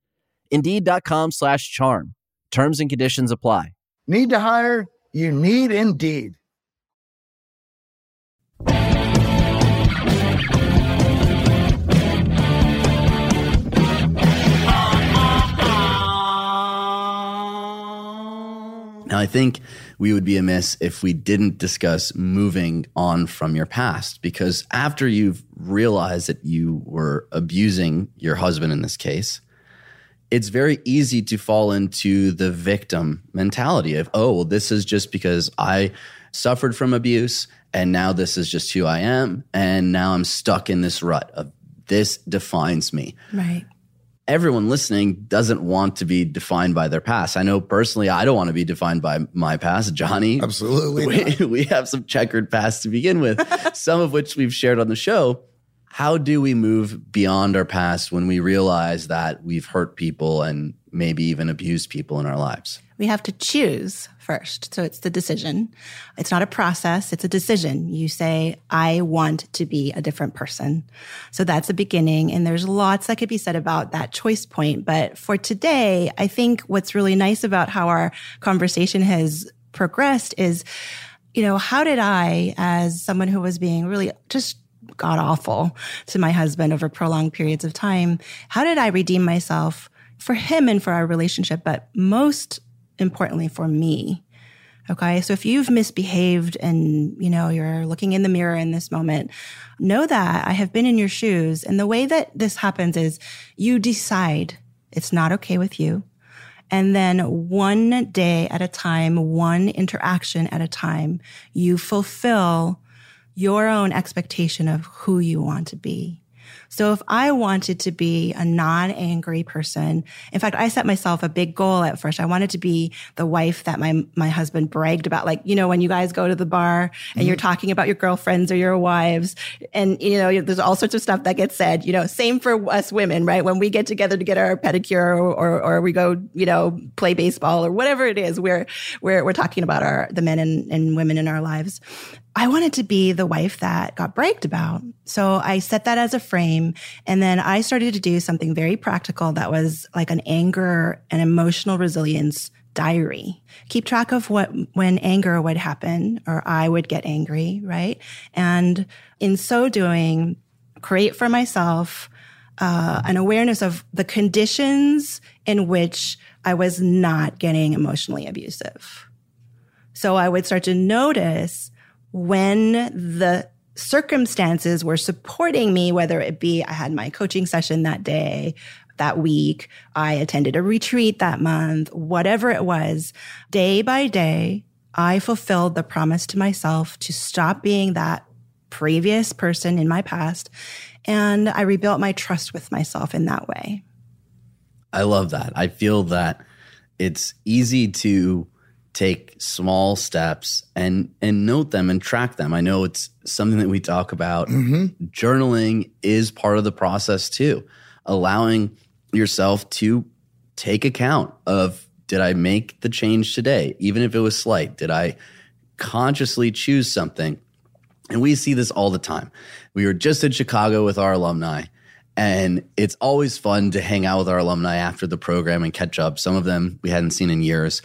Indeed.com slash charm. Terms and conditions apply. Need to hire? You need Indeed. Now, I think we would be amiss if we didn't discuss moving on from your past because after you've realized that you were abusing your husband in this case, it's very easy to fall into the victim mentality of, oh, well, this is just because I suffered from abuse and now this is just who I am. And now I'm stuck in this rut of this defines me Right. everyone listening doesn't want to be defined by their past. I know personally, I don't want to be defined by my past. Johnny, Absolutely we, we have some checkered past to begin with, some of which we've shared on the show. How do we move beyond our past when we realize that we've hurt people and maybe even abused people in our lives? We have to choose first. So it's the decision. It's not a process, it's a decision. You say, I want to be a different person. So that's the beginning. And there's lots that could be said about that choice point. But for today, I think what's really nice about how our conversation has progressed is, you know, how did I, as someone who was being really just god awful to my husband over prolonged periods of time, how did I redeem myself for him and for our relationship, but most importantly for me? Okay. So if you've misbehaved and, you know, you're looking in the mirror in this moment, know that I have been in your shoes. And the way that this happens is you decide it's not okay with you. And then one day at a time, one interaction at a time, you fulfill your own expectation of who you want to be. So if I wanted to be a non-angry person, in fact, I set myself a big goal at first. I wanted to be the wife that my, my husband bragged about. Like, you know, when you guys go to the bar and mm-hmm. you're talking about your girlfriends or your wives and, you know, there's all sorts of stuff that gets said, you know, same for us women, right? When we get together to get our pedicure or, or, or we go, you know, play baseball or whatever it is, we're, we're, we're talking about our, the men and, and women in our lives. I wanted to be the wife that got bragged about. So I set that as a frame. And then I started to do something very practical that was like an anger and emotional resilience diary. Keep track of what, when anger would happen or I would get angry, right? And in so doing, create for myself uh, an awareness of the conditions in which I was not getting emotionally abusive. So I would start to notice when the circumstances were supporting me, whether it be I had my coaching session that day, that week, I attended a retreat that month, whatever it was, day by day, I fulfilled the promise to myself to stop being that previous person in my past. And I rebuilt my trust with myself in that way. I love that. I feel that it's easy to take small steps and and note them and track them. I know it's something that we talk about. Mm-hmm. Journaling is part of the process too. Allowing yourself to take account of did I make the change today even if it was slight? Did I consciously choose something? And we see this all the time. We were just in Chicago with our alumni, and it's always fun to hang out with our alumni after the program and catch up. Some of them we hadn't seen in years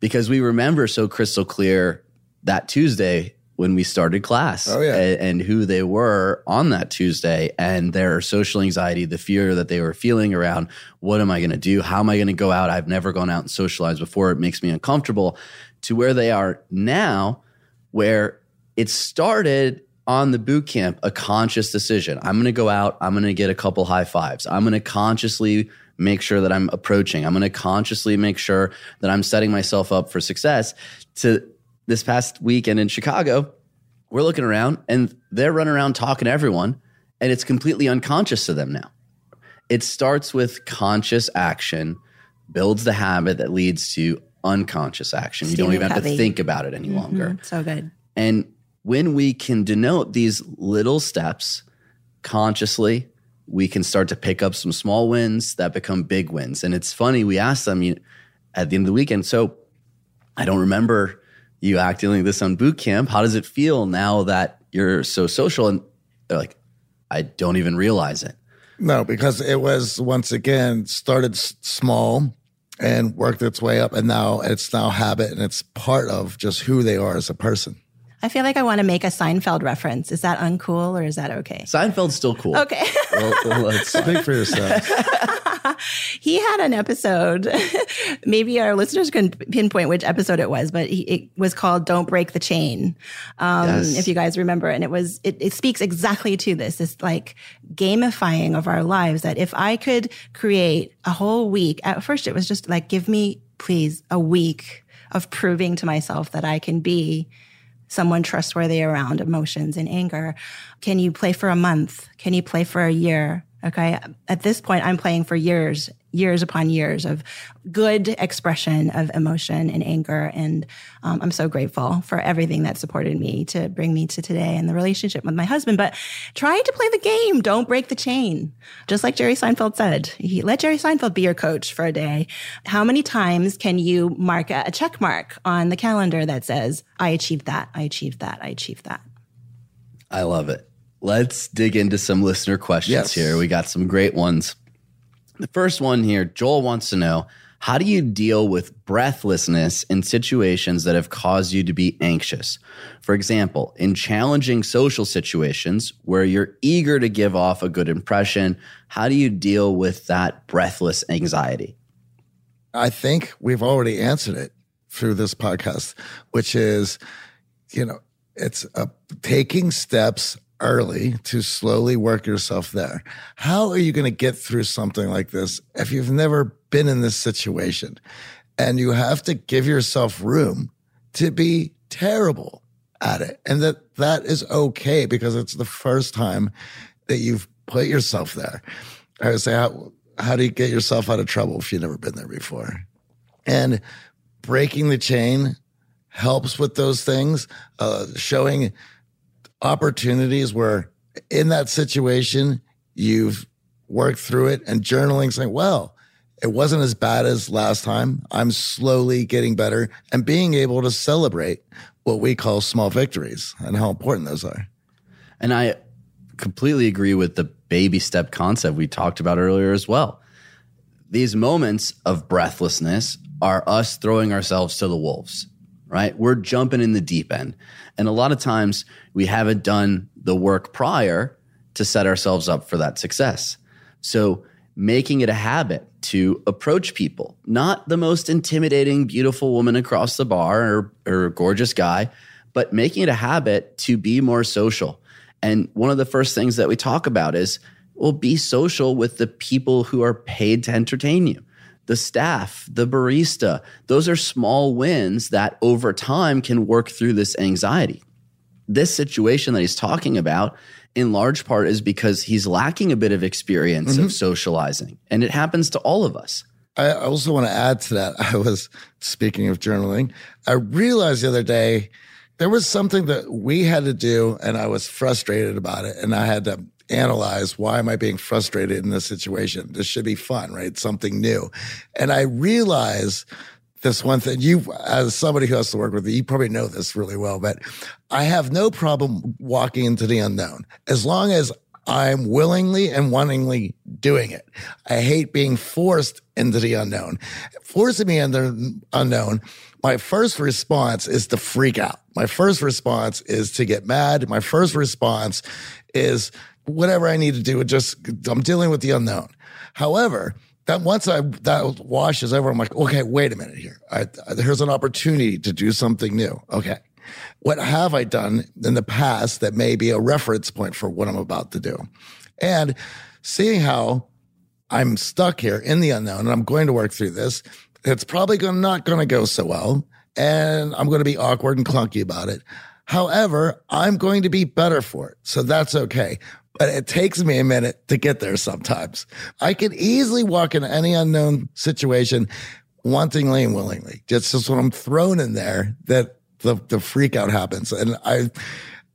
because we remember so crystal clear that Tuesday when we started class Oh, yeah. a- and, who they were on that Tuesday and their social anxiety, the fear that they were feeling around what am I going to do? How am I going to go out? I've never gone out and socialized before. It makes me uncomfortable to where they are now, where it started on the boot camp, a conscious decision. I'm going to go out. I'm going to get a couple high fives. I'm going to consciously make sure that I'm approaching. I'm going to consciously make sure that I'm setting myself up for success. To this past weekend in Chicago, we're looking around and they're running around talking to everyone, and it's completely unconscious to them now. It starts with conscious action, builds the habit that leads to unconscious action. You don't even have to think about it any longer. Mhm. So good. And when we can denote these little steps consciously, we can start to pick up some small wins that become big wins. And it's funny, we asked them you, at the end of the weekend, so I don't remember you acting like this on boot camp. How does it feel now that you're so social? And they're like, I don't even realize it. No, because it was once again started s- small and worked its way up, and now it's now habit, and it's part of just who they are as a person. I feel like I want to make a Seinfeld reference. Is that uncool or is that okay? Seinfeld's still cool. Okay. Well, well, it's fine. Speak for yourself. he had an episode. Maybe our listeners can pinpoint which episode it was, but he, it was called "Don't Break the Chain." Um, Yes. If you guys remember, and it was it, it speaks exactly to this. This like gamifying of our lives. That if I could create a whole week, at first it was just like, give me please a week of proving to myself that I can be someone trustworthy around emotions and anger. Can you play for a month? Can you play for a year? Okay. At this point, I'm playing for years, years upon years of good expression of emotion and anger. And um, I'm so grateful for everything that supported me to bring me to today and the relationship with my husband. But try to play the game. Don't break the chain. Just like Jerry Seinfeld said, he, let Jerry Seinfeld be your coach for a day. How many times can you mark a, a check mark on the calendar that says, I achieved that, I achieved that, I achieved that? I love it. Let's dig into some listener questions Yes. here. We got some great ones. The first one here, Joel wants to know how do you deal with breathlessness in situations that have caused you to be anxious? For example, in challenging social situations where you're eager to give off a good impression, how do you deal with that breathless anxiety? I think we've already answered it through this podcast, which is, you know, it's a, taking steps early to slowly work yourself there. How are you going to get through something like this if you've never been in this situation? And you have to give yourself room to be terrible at it. And that that is okay because it's the first time that you've put yourself there. I would say, how, how do you get yourself out of trouble if you've never been there before? And breaking the chain helps with those things, uh, showing opportunities where in that situation you've worked through it and journaling saying, well, it wasn't as bad as last time. I'm slowly getting better and being able to celebrate what we call small victories and how important those are. And I completely agree with the baby step concept we talked about earlier as well. These moments of breathlessness are us throwing ourselves to the wolves, right? We're jumping in the deep end. And a lot of times we haven't done the work prior to set ourselves up for that success. So making it a habit to approach people, not the most intimidating, beautiful woman across the bar or, or gorgeous guy, but making it a habit to be more social. And one of the first things that we talk about is, well, be social with the people who are paid to entertain you. The staff, the barista, those are small wins that over time can work through this anxiety this situation that he's talking about in large part is because he's lacking a bit of experience of mm-hmm. socializing and it happens to all of us I also want to add to that. I was speaking of journaling. I realized the other day there was something that we had to do, and I was frustrated about it. And I had to analyze why am I being frustrated in this situation? This should be fun, right? Something new. And I realize this one thing. You, as somebody who has to work with you, you probably know this really well, but I have no problem walking into the unknown as long as I'm willingly and wantingly doing it. I hate being forced into the unknown. Forcing me into the unknown, my first response is to freak out. My first response is to get mad. My first response is whatever I need to do. It Just I'm dealing with the unknown. However, that once I that washes over, I'm like, okay, wait a minute here. I, here's an opportunity to do something new. Okay, what have I done in the past that may be a reference point for what I'm about to do, and seeing how I'm stuck here in the unknown, and I'm going to work through this. It's probably going not going to go so well, and I'm going to be awkward and clunky about it. However, I'm going to be better for it. So that's okay. But it takes me a minute to get there sometimes. I can easily walk into any unknown situation wantingly and willingly. It's just when I'm thrown in there that the, the freak out happens. And I,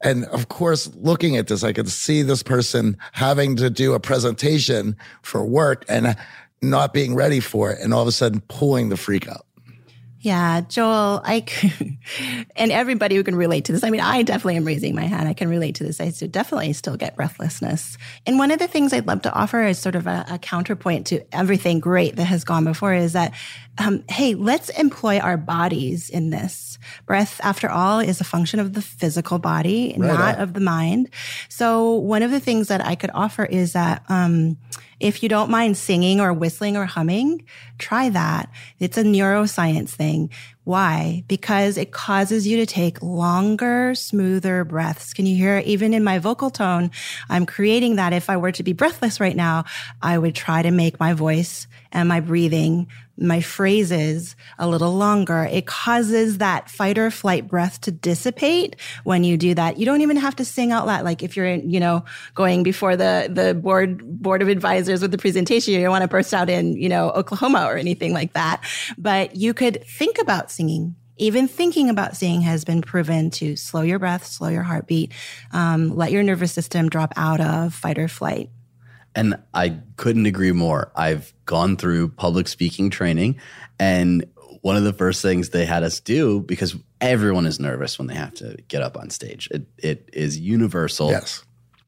and of course, looking at this, I could see this person having to do a presentation for work and not being ready for it. And all of a sudden pulling the freak out. Yeah, Joel, I and everybody who can relate to this. I mean, I definitely am raising my hand. I can relate to this. I definitely still get breathlessness. And one of the things I'd love to offer is sort of a, a counterpoint to everything great that has gone before is that, um, hey, let's employ our bodies in this. Breath, after all, is a function of the physical body, Right not on. of the mind. So one of the things that I could offer is that, um, if you don't mind singing or whistling or humming, try that. It's a neuroscience thing. Why? Because it causes you to take longer, smoother breaths. Can you hear? Even in my vocal tone, I'm creating that. If I were to be breathless right now, I would try to make my voice and my breathing, my phrases a little longer. It causes that fight or flight breath to dissipate when you do that. You don't even have to sing out loud. Like if you're, you know, going before the, the board, board of advisors with the presentation, you don't want to burst out in, you know, Oklahoma or anything like that. But you could think about singing. Even thinking about singing has been proven to slow your breath, slow your heartbeat, um, let your nervous system drop out of fight or flight. And I couldn't agree more. I've gone through public speaking training, and one of the first things they had us do because everyone is nervous when they have to get up on stage. It it is universal. Yes.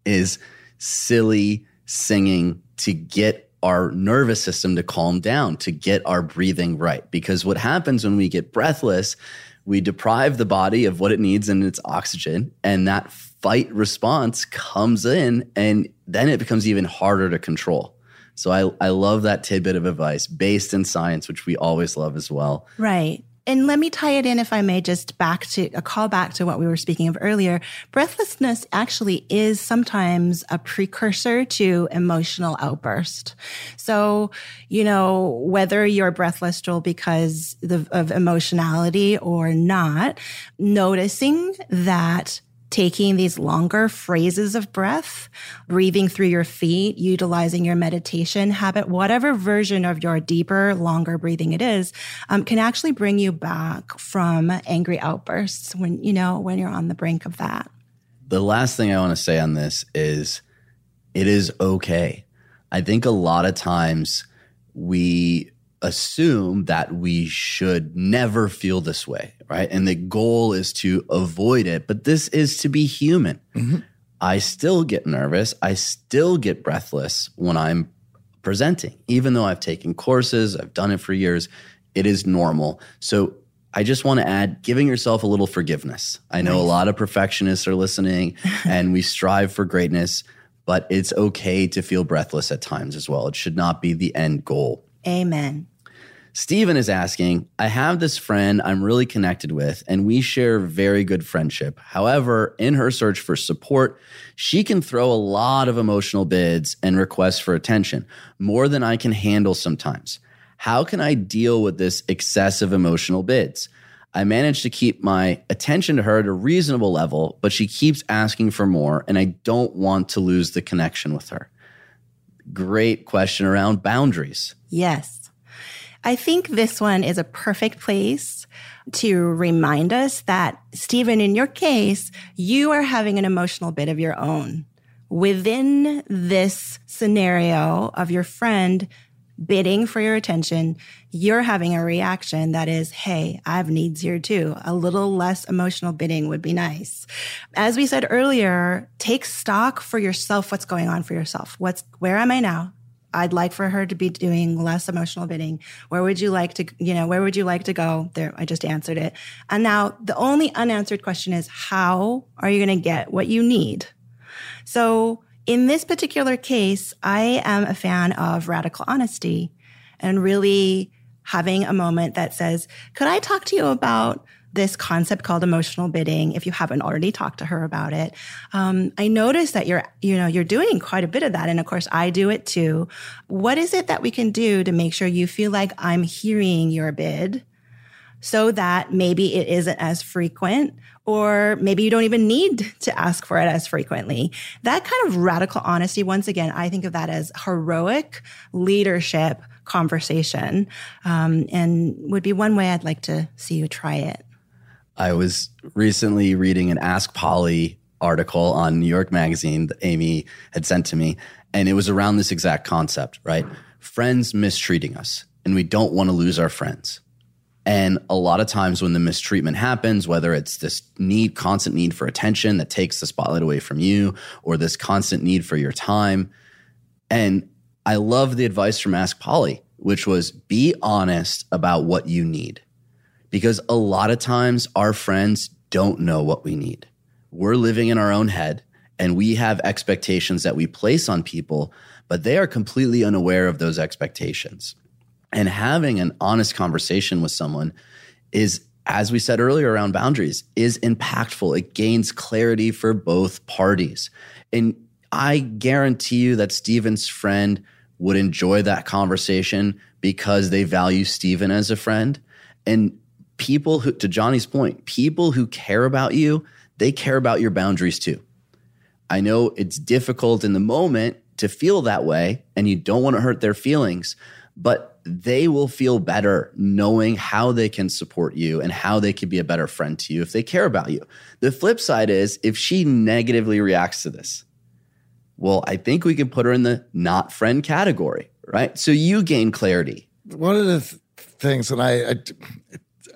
Is silly singing to get our nervous system to calm down, to get our breathing right. Because what happens when we get breathless, we deprive the body of what it needs and its oxygen, and that fight response comes in, and then it becomes even harder to control. So I, I love that tidbit of advice based in science, which we always love as well. Right. And let me tie it in, if I may, just back to a call back to what we were speaking of earlier. Breathlessness actually is sometimes a precursor to emotional outburst. So, you know, whether you're breathless, Joel, because the, of emotionality or not, noticing that taking these longer phrases of breath, breathing through your feet, utilizing your meditation habit, whatever version of your deeper, longer breathing it is, um, can actually bring you back from angry outbursts when, you know, when you're on the brink of that. the last thing I want to say on this is it is okay. I think a lot of times we assume that we should never feel this way, right? And the goal is to avoid it, but this is to be human. Mm-hmm. I still get nervous. I still get breathless when I'm presenting, even though I've taken courses, I've done it for years. It is normal. So I just want to add giving yourself a little forgiveness. I know a lot of perfectionists are listening and we strive for greatness, but it's okay to feel breathless at times as well. It should not be the end goal. Amen. Stephen is asking, I have this friend I'm really connected with, and we share very good friendship. However, in her search for support, she can throw a lot of emotional bids and requests for attention, more than I can handle sometimes. How can I deal with this excessive emotional bids? I manage to keep my attention to her at a reasonable level, but she keeps asking for more, and I don't want to lose the connection with her. Great question around boundaries. Yes. I think this one is a perfect place to remind us that, Stephen, in your case, you are having an emotional bit of your own. Within this scenario of your friend bidding for your attention, you're having a reaction that is, Hey, I have needs here too. A little less emotional bidding would be nice. As we said earlier, take stock for yourself. What's going on for yourself? What's, where am I now? I'd like for her to be doing less emotional bidding. Where would you like to, you know, where would you like to go? There, I just answered it. And now the only unanswered question is, how are you going to get what you need? So in this particular case, I am a fan of radical honesty and really having a moment that says, could I talk to you about this concept called emotional bidding if you haven't already talked to her about it? Um, i noticed that you're you know you're doing quite a bit of that and of course i do it too. What is it that we can do to make sure you feel like i'm hearing your bid so that maybe it isn't as frequent or maybe you don't even need to ask for it as frequently. That kind of radical honesty, once again, I think of that as heroic leadership conversation um, and would be one way I'd like to see you try it. I was recently reading an Ask Polly article on New York Magazine that Amy had sent to me, and it was around this exact concept, right? Friends mistreating us, and we don't want to lose our friends. And a lot of times when the mistreatment happens, whether it's this need, constant need for attention that takes the spotlight away from you, or this constant need for your time. And I love the advice from Ask Polly, which was be honest about what you need. Because a lot of times our friends don't know what we need. We're living in our own head and we have expectations that we place on people, but they are completely unaware of those expectations. And having an honest conversation with someone is, as we said earlier around boundaries, is impactful. It gains clarity for both parties. And I guarantee you that Steven's friend would enjoy that conversation because they value Steven as a friend. And people who, to Johnny's point, people who care about you, they care about your boundaries too. I know it's difficult in the moment to feel that way and you don't want to hurt their feelings, but they will feel better knowing how they can support you and how they can be a better friend to you if they care about you. The flip side is if she negatively reacts to this, well, I think we can put her in the not friend category, right? So you gain clarity. One of the th- things, and I, I,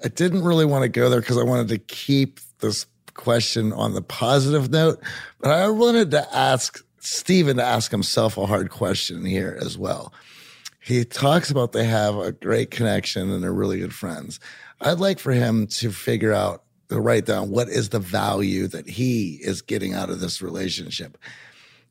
I didn't really want to go there because I wanted to keep this question on the positive note, but I wanted to ask Stephen to ask himself a hard question here as well. He talks about they have a great connection and they're really good friends. I'd like for him to figure out, to write down what is the value that he is getting out of this relationship.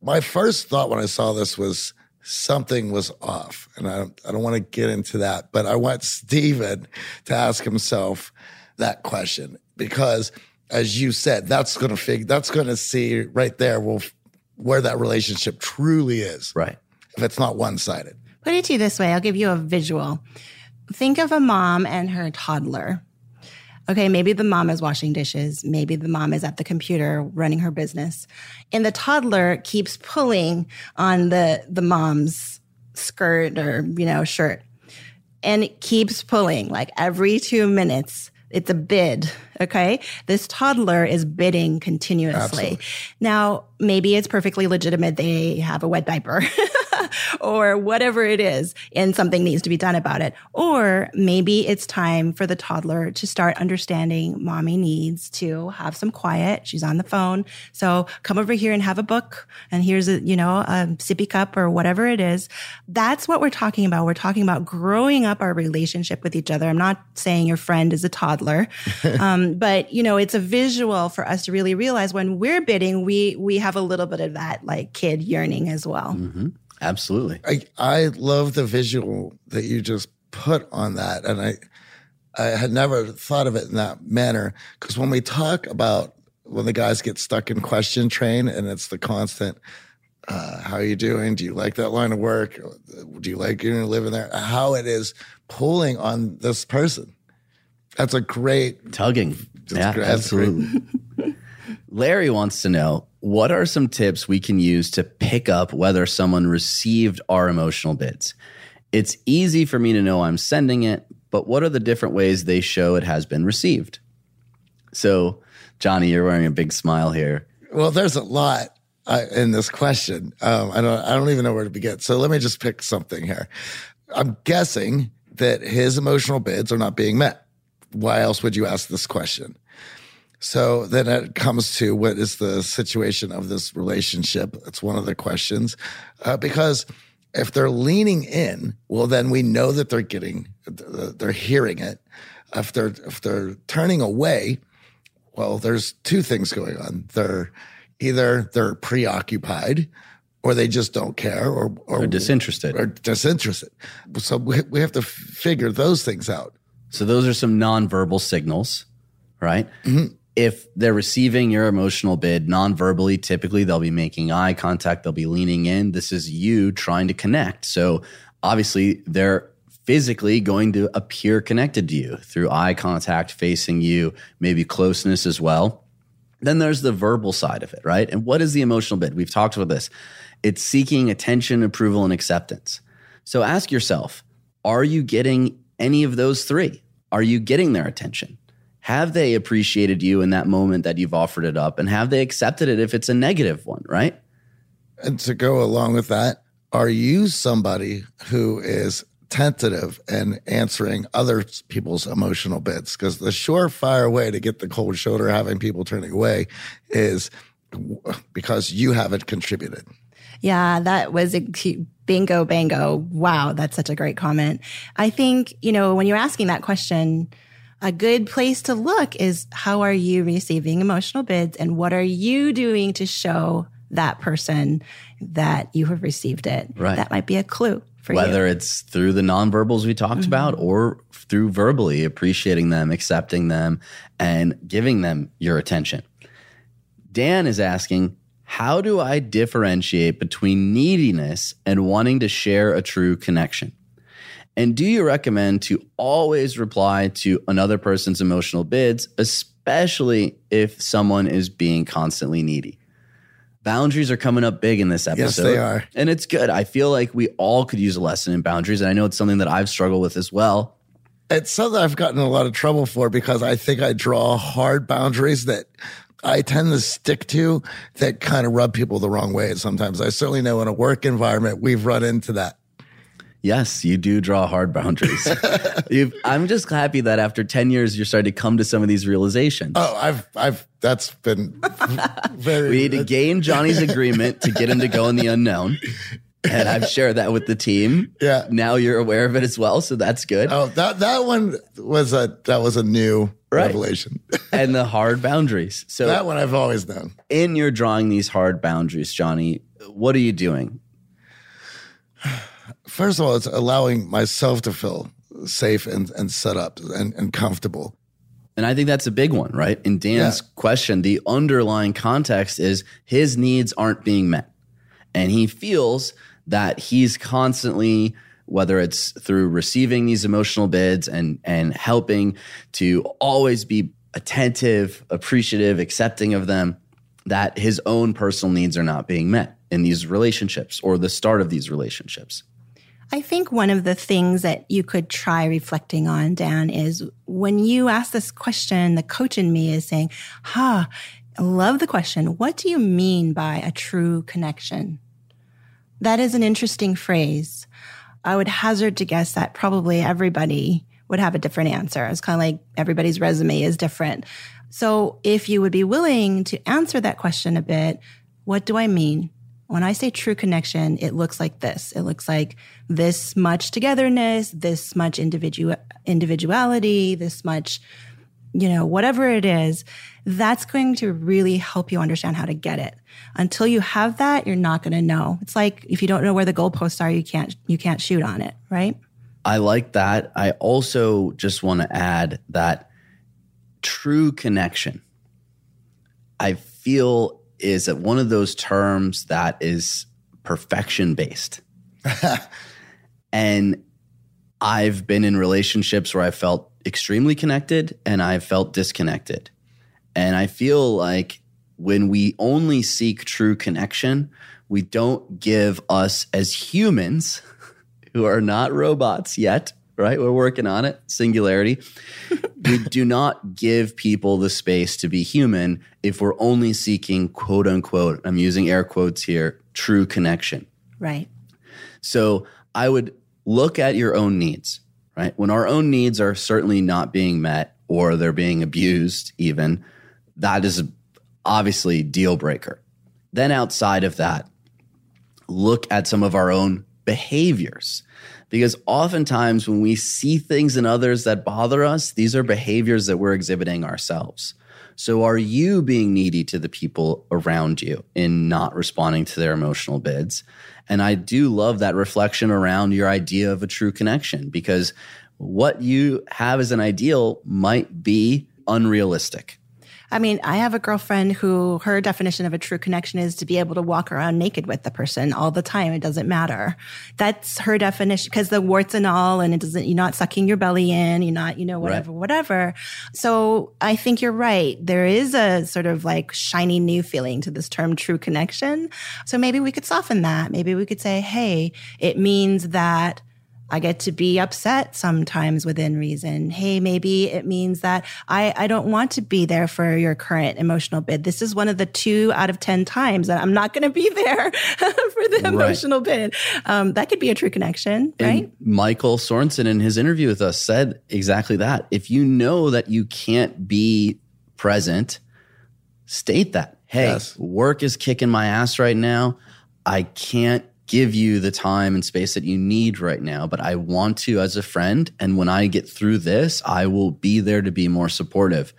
My first thought when I saw this was something was off. And I don't, I don't want to get into that, but I want Steven to ask himself that question because as you said, that's going to figure, that's going to see right there will where that relationship truly is. Right. If it's not one sided. Put it to you this way I'll give you a visual. Think of a mom and her toddler. Okay, maybe the mom is washing dishes. Maybe the mom is at the computer running her business. And the toddler keeps pulling on the, the mom's skirt or, you know, shirt. And it keeps pulling like every two minutes. It's a bid. Okay. This toddler is bidding continuously. Absolutely. Now, maybe it's perfectly legitimate. They have a wet diaper or whatever it is, and something needs to be done about it. Or maybe it's time for the toddler to start understanding mommy needs to have some quiet. She's on the phone. So come over here and have a book. And here's a, you know, a sippy cup or whatever it is. That's what we're talking about. We're talking about growing up our relationship with each other. I'm not saying your friend is a toddler. um, but you know, it's a visual for us to really realize when we're bidding, we, we have a little bit of that like kid yearning as well. Absolutely. I, I love the visual that you just put on that. And I, I had never thought of it in that manner. Cause when we talk about when the guys get stuck in question train and it's the constant, uh, how are you doing? Do you like that line of work? Do you like you know, living there? How it is pulling on this person. That's a great, Tugging. yeah, great. That's great. absolutely. Larry wants to know what are some tips we can use to pick up whether someone received our emotional bids? It's easy for me to know I'm sending it, but what are the different ways they show it has been received? So, Johnny, you're wearing a big smile here. well, there's a lot uh, in this question. Um, I don't, I don't even know where to begin. So let me just pick something here. I'm guessing that his emotional bids are not being met. Why else would you ask this question? So then it comes to what is the situation of this relationship? It's one of the questions. Uh, because if they're leaning in, well, then we know that they're getting, they're hearing it. If they're, if they're turning away, well, there's two things going on. They're either they're preoccupied or they just don't care or, or Or disinterested. or disinterested. So we, we have to figure those things out. So those are some nonverbal signals, right? Mm-hmm. If they're receiving your emotional bid non-verbally, typically they'll be making eye contact, they'll be leaning in. This is you trying to connect. So obviously they're physically going to appear connected to you through eye contact, facing you, maybe closeness as well. Then there's the verbal side of it, right? And what is the emotional bid? We've talked about this. It's seeking attention, approval, and acceptance. So ask yourself, are you getting any of those three? Are you getting their attention? Have they appreciated you in that moment that you've offered it up? And have they accepted it if it's a negative one, right? And to go along with that, are you somebody who is tentative and answering other people's emotional bids? Because the surefire way to get the cold shoulder having people turning away is because you haven't contributed. Yeah, that was a bingo bango. Wow, that's such a great comment. I think, you know, when you're asking that question, a good place to look is how are you receiving emotional bids and what are you doing to show that person that you have received it? Right. That might be a clue for you. Whether it's through the nonverbals we talked mm-hmm. about or through verbally appreciating them, accepting them, and giving them your attention. Dan is asking, how do I differentiate between neediness and wanting to share a true connection? And do you recommend to always reply to another person's emotional bids, especially if someone is being constantly needy? Boundaries are coming up big in this episode. Yes, they are. And it's good. I feel like we all could use a lesson in boundaries. And I know it's something that I've struggled with as well. It's something I've gotten in a lot of trouble for because I think I draw hard boundaries that I tend to stick to that kind of rub people the wrong way. Sometimes I certainly know in a work environment, we've run into that. Yes, you do draw hard boundaries. You've, I'm just happy that after 10 years, you're starting to come to some of these realizations. Oh, I've, I've, that's been very, we need to gain Johnny's agreement to get him to go in the unknown. And I've shared that with the team. Yeah. Now you're aware of it as well. So that's good. Oh, that that one was a that was a new Right. revelation. And the hard boundaries. So that one I've always known. in your drawing these hard boundaries, Johnny, what are you doing? First of all, it's allowing myself to feel safe and, and set up and, and comfortable. And I think that's a big one, right? In Dan's Yeah. question, the underlying context is his needs aren't being met. And he feels that he's constantly, whether it's through receiving these emotional bids and, and helping to always be attentive, appreciative, accepting of them, that his own personal needs are not being met in these relationships or the start of these relationships. I think one of the things that you could try reflecting on, Dan, is when you ask this question, the coach in me is saying, huh, love the question. What do you mean by a true connection? That is an interesting phrase. I would hazard to guess that probably everybody would have a different answer. It's kind of like everybody's resume is different. So if you would be willing to answer that question a bit, what do I mean? When I say true connection, it looks like this. It looks like this much togetherness, this much individu- individuality, this much, you know, whatever it is. That's going to really help you understand how to get it. Until you have that, you're not going to know. It's like if you don't know where the goalposts are, you can't you can't shoot on it, right? I like that. I also just want to add that true connection, I feel, is that one of those terms that is perfection based. and I've been in relationships where I felt extremely connected and I've felt disconnected. And I feel like when we only seek true connection, we don't give us as humans who are not robots yet, right? We're working on it, singularity. we do not give people the space to be human if we're only seeking quote unquote, I'm using air quotes here, true connection. Right. So I would look at your own needs, right? When our own needs are certainly not being met or they're being abused, even, that is obviously deal breaker. Then outside of that, look at some of our own behaviors. Because oftentimes when we see things in others that bother us, these are behaviors that we're exhibiting ourselves. So are you being needy to the people around you in not responding to their emotional bids? And I do love that reflection around your idea of a true connection because what you have as an ideal might be unrealistic. I mean, I have a girlfriend who her definition of a true connection is to be able to walk around naked with the person all the time. It doesn't matter. That's her definition because the warts and all, and it doesn't, you're not sucking your belly in, you're not, you know, whatever, whatever. So I think you're right. There is a sort of like shiny new feeling to this term true connection. So maybe we could soften that. Maybe we could say, Hey, it means that I get to be upset sometimes within reason. Hey, maybe it means that I, I don't want to be there for your current emotional bid. This is one of the two out of 10 times that I'm not going to be there for the emotional bid. Um, that could be a true connection, right? And Michael Sorensen in his interview with us said exactly that. If you know that you can't be present, state that. Hey, Yes. work is kicking my ass right now. I can't give you the time and space that you need right now, but I want to as a friend. And when I get through this, I will be there to be more supportive.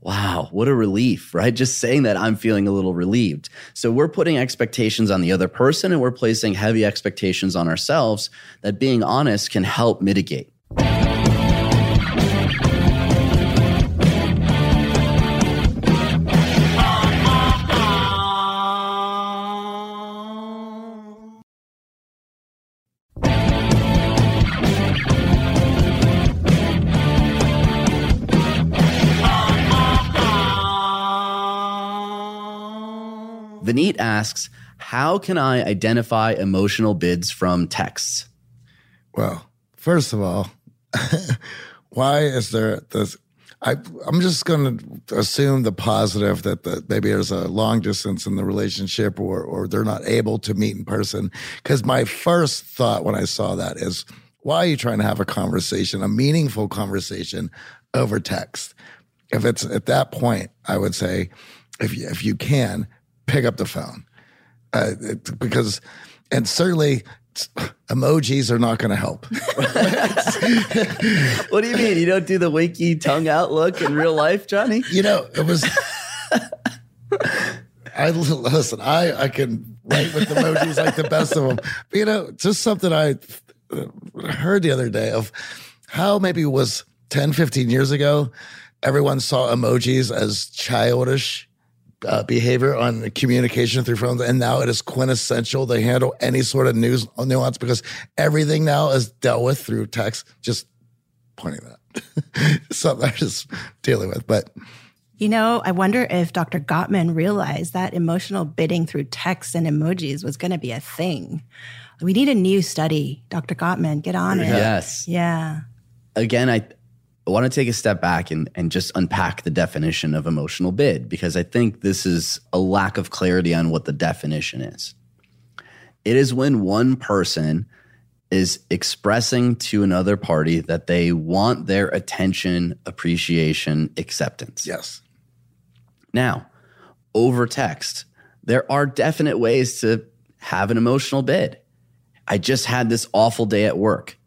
Wow, what a relief, right? Just saying that I'm feeling a little relieved. So we're putting expectations on the other person and we're placing heavy expectations on ourselves that being honest can help mitigate. Vineet asks, how can I identify emotional bids from texts? Well, first of all, why is there this? I, I'm just going to assume the positive that the, maybe there's a long distance in the relationship or, or they're not able to meet in person. Because my first thought when I saw that is, why are you trying to have a conversation, a meaningful conversation over text? If it's at that point, I would say, if you, if you can, pick up the phone uh, it- because, and certainly emojis are not going to help. What do you mean? You don't do the winky tongue out look in real life, Johnny? you know, it was. I listen. I I can write with emojis like the best of them. But, you know, just something I heard the other day of how maybe it was 10, 15 years ago, everyone saw emojis as childish uh, behavior on communication through phones, and now it is quintessential to handle any sort of news nuance because everything now is dealt with through text. Just pointing that something I'm just dealing with, but. You know, I wonder if Dr. Gottman realized that emotional bidding through text and emojis was going to be a thing. We need a new study. Dr. Gottman, get on it. Yes. Yeah. Again, I I want to take a step back and, and just unpack the definition of emotional bid because I think this is a lack of clarity on what the definition is. It is when one person is expressing to another party that they want their attention, appreciation, acceptance. Yes. Now, over text, there are definite ways to have an emotional bid. I just had this awful day at work.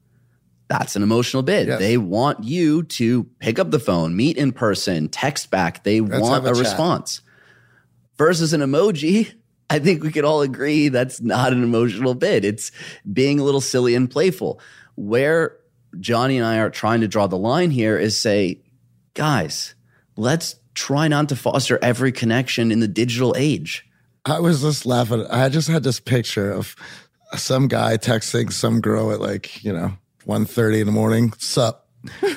That's an emotional bid. Yes. They want you to pick up the phone, meet in person, text back. They want a a, response. Versus an emoji, I think we could all agree that's not an emotional bid. It's being a little silly and playful. Where Johnny and I are trying to draw the line here is say, guys, let's try not to foster every connection in the digital age. I was just laughing. I just had this picture of some guy texting some girl at like, you know, 1.30 in the morning. Sup?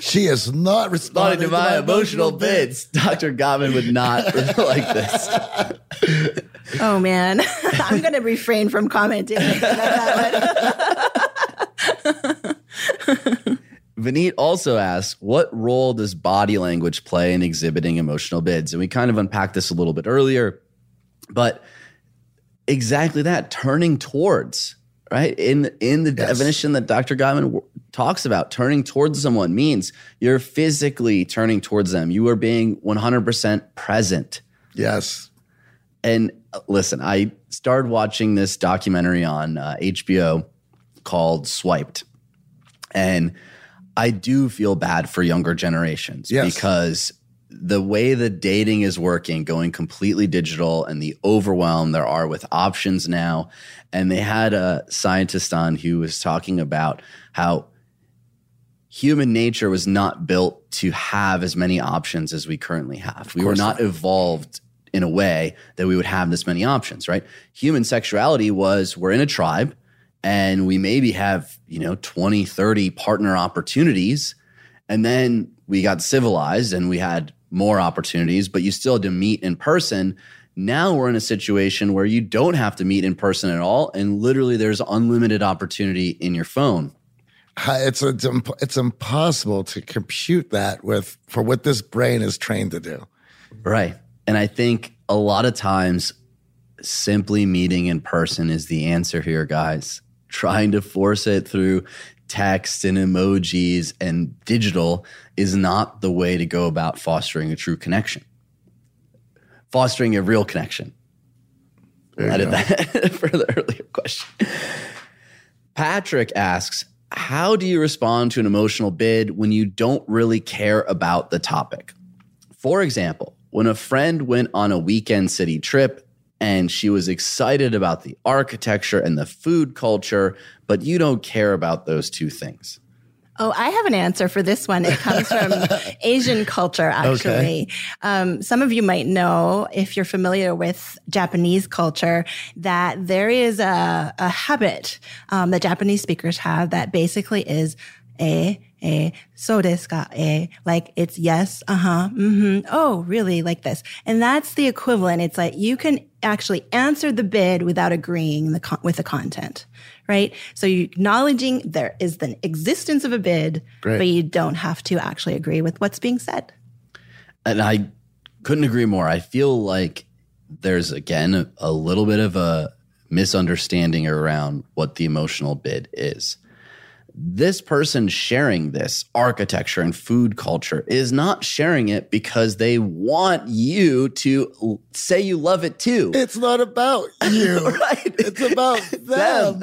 She is not responding Responding to my emotional bids, Dr. Gottman would not like this. Oh man, I'm going to refrain from commenting. about that one. Vineet also asks, what role does body language play in exhibiting emotional bids? And we kind of unpacked this a little bit earlier, but exactly that, turning towards, right? In in the Yes. definition that Dr. Gottman w- talks about, turning towards someone means you're physically turning towards them. You are being 100% present. Yes. And uh, listen, I started watching this documentary on uh, HBO called Swiped. And I do feel bad for younger generations Yes. because the way the dating is working, going completely digital, and the overwhelm there are with options now. And they had a scientist on who was talking about how human nature was not built to have as many options as we currently have. We were not evolved in a way that we would have this many options, right? Human sexuality was we're in a tribe and we maybe have, you know, 20, 30 partner opportunities. And then we got civilized and we had more opportunities, but you still had to meet in person. Now we're in a situation where you don't have to meet in person at all. And literally there's unlimited opportunity in your phone. It's it's, imp- it's impossible to compute that with for what this brain is trained to do. Right. And I think a lot of times simply meeting in person is the answer here, guys. Trying to force it through text and emojis and digital is not the way to go about fostering a true connection. Fostering a real connection. Edit go. that for the earlier question. Patrick asks, How do you respond to an emotional bid when you don't really care about the topic? For example, when a friend went on a weekend city trip and she was excited about the architecture and the food culture, but you don't care about those two things. Oh, I have an answer for this one. It comes from Asian culture, actually. Um, some of you might know, if you're familiar with Japanese culture, that there is a, a habit um, that Japanese speakers have that basically is a a so desu ka a like it's yes uh-huh mm-hmm oh really like this and that's the equivalent it's like you can actually answer the bid without agreeing the con- with the content right so you're acknowledging there is the existence of a bid Great. but you don't have to actually agree with what's being said And I couldn't agree more. I feel like there's, again, a, a little bit of a misunderstanding around what the emotional bid is. This person sharing this architecture and food culture is not sharing it because they want you to say you love it too. It's not about you. Right. It's about them.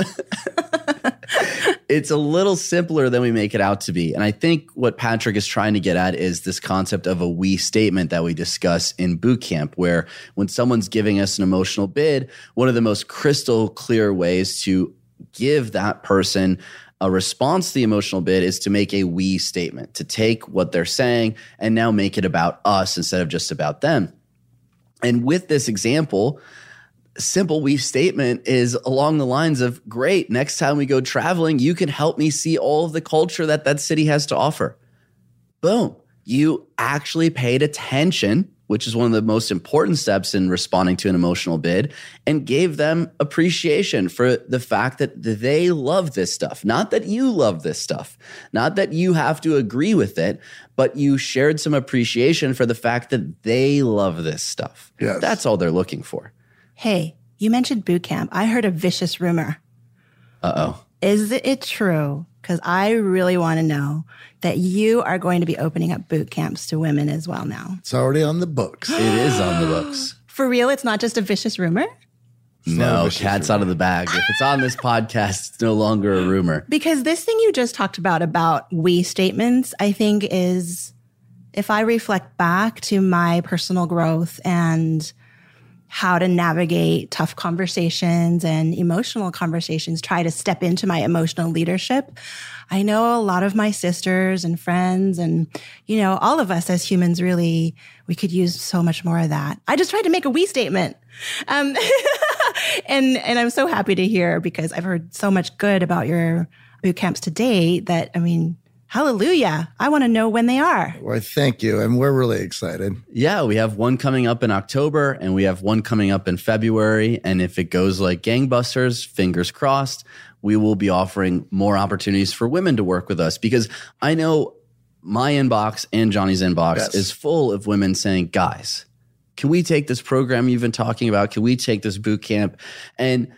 it's a little simpler than we make it out to be. And I think what Patrick is trying to get at is this concept of a we statement that we discuss in boot camp, where when someone's giving us an emotional bid, one of the most crystal clear ways to give that person a response to the emotional bid is to make a we statement, to take what they're saying and now make it about us instead of just about them. And with this example, simple we statement is along the lines of great next time we go traveling you can help me see all of the culture that that city has to offer boom you actually paid attention which is one of the most important steps in responding to an emotional bid and gave them appreciation for the fact that they love this stuff. Not that you love this stuff. Not that you have to agree with it but you shared some appreciation for the fact that they love this stuff. Yes. that's all they're looking for. Hey you mentioned boot camp. I heard a vicious rumor. Uh-oh Is it true? Because I really want to know that you are going to be opening up boot camps to women as well now. It's already on the books. It is on the books. For real, it's not just a vicious rumor? not a No, vicious cat's out of the bag. If it's on this podcast, it's no longer a rumor. Because this thing you just talked about, about we statements, I think is, if I reflect back to my personal growth and how to navigate tough conversations and emotional conversations, try to step into my emotional leadership. I know a lot of my sisters and friends and, you know, all of us as humans really, we could use so much more of that. I just tried to make a we statement. Um, and, and I'm so happy to hear because I've heard so much good about your boot camps to date that, I mean, hallelujah. I want to know when they are. Well, thank you. And we're really excited. Yeah, we have one coming up in October and we have one coming up in February. And if it goes like gangbusters, fingers crossed, we will be offering more opportunities for women to work with us because I know my inbox and Johnny's inbox Yes. is full of women saying, guys, can we take this program you've been talking about? Can we take this boot camp? And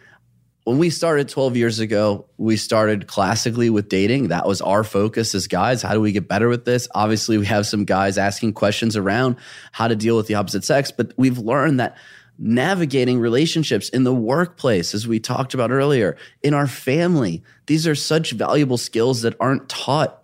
when we started 12 years ago, we started classically with dating. That was our focus as guys. How do we get better with this? Obviously, we have some guys asking questions around how to deal with the opposite sex, but we've learned that navigating relationships in the workplace, as we talked about earlier, in our family, these are such valuable skills that aren't taught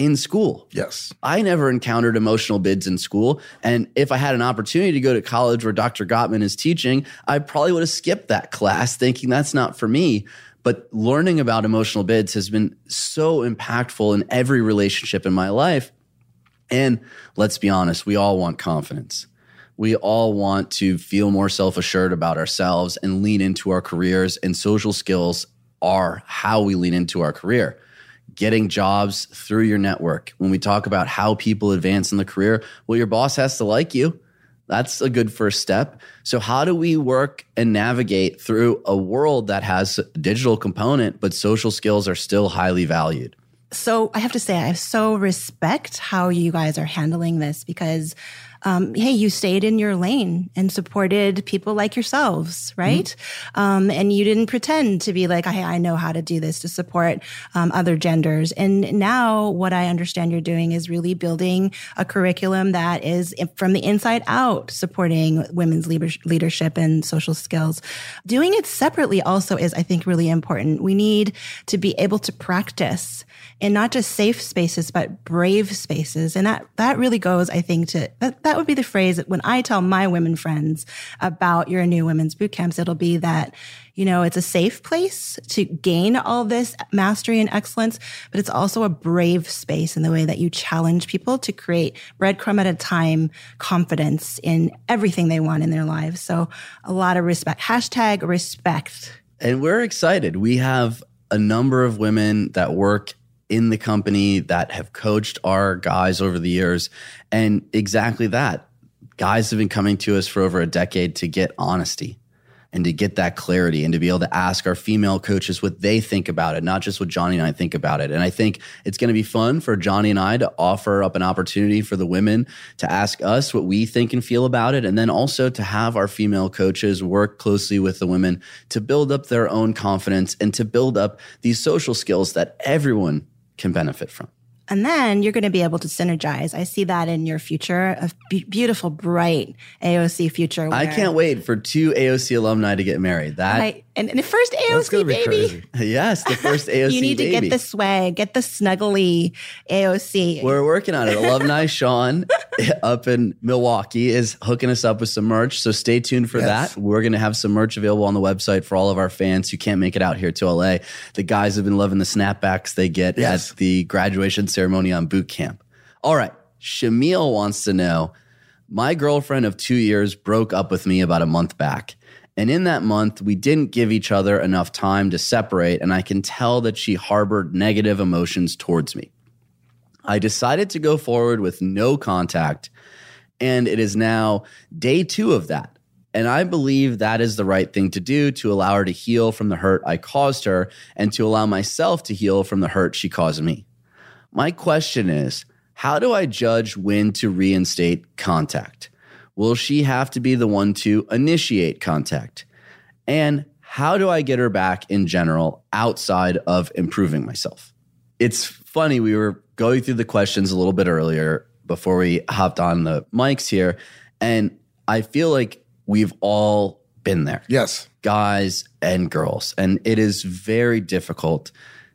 in school. Yes. I never encountered emotional bids in school. And if I had an opportunity to go to college where Dr. Gottman is teaching, I probably would have skipped that class thinking that's not for me. But learning about emotional bids has been so impactful in every relationship in my life. And let's be honest, we all want confidence. We all want to feel more self assured about ourselves and lean into our careers, and social skills are how we lean into our career getting jobs through your network. When we talk about how people advance in the career, well, your boss has to like you. That's a good first step. So, how do we work and navigate through a world that has digital component, but social skills are still highly valued? So I have to say, I so respect how you guys are handling this because, um, hey, you stayed in your lane and supported people like yourselves, right? Um, and you didn't pretend to be like, hey, I know how to do this to support um, other genders. And now what I understand you're doing is really building a curriculum that is from the inside out supporting women's leadership and social skills. Doing it separately also is, I think, really important. We need to be able to practice in not just safe spaces, but brave spaces. And that, that really goes, I think, to that, that would be the phrase that when I tell my women friends about your new women's boot camps, it'll be that, you know, it's a safe place to gain all this mastery and excellence, but it's also a brave space in the way that you challenge people to create breadcrumb at a time confidence in everything they want in their lives. So a lot of respect. Hashtag respect. And we're excited. We have a number of women that work in the company that have coached our guys over the years. And exactly that. Guys have been coming to us for over a decade to get honesty and to get that clarity and to be able to ask our female coaches what they think about it, not just what Johnny and I think about it. And I think it's going to be fun for Johnny and I to offer up an opportunity for the women to ask us what we think and feel about it. And then also to have our female coaches work closely with the women to build up their own confidence and to build up these social skills that everyone can benefit from. And then you're going to be able to synergize. I see that in your future, a be- beautiful, bright AOC future. I can't wait for two AOC alumni to get married. That Right. And, and the first AOC baby. crazy. yes, the first AOC. You need to baby. get the swag, get the snuggly AOC. We're working on it. Alumni Sean eh, up in Milwaukee is hooking us up with some merch. So stay tuned for Yes. that. We're going to have some merch available on the website for all of our fans who can't make it out here to LA. The guys have been loving the snapbacks they get Yes. at the graduation ceremony on boot camp. All right. Shamil wants to know My girlfriend of two years broke up with me about a month back. And in that month, we didn't give each other enough time to separate, and I can tell that she harbored negative emotions towards me. I decided to go forward with no contact, and it is now day two of that. And I believe that is the right thing to do to allow her to heal from the hurt I caused her and to allow myself to heal from the hurt she caused me. My question is how do I judge when to reinstate contact? Will she have to be the one to initiate contact? And how do I get her back in general outside of improving myself? It's funny, we were going through the questions a little bit earlier before we hopped on the mics here. And I feel like we've all been there Yes. guys and girls. And it is very difficult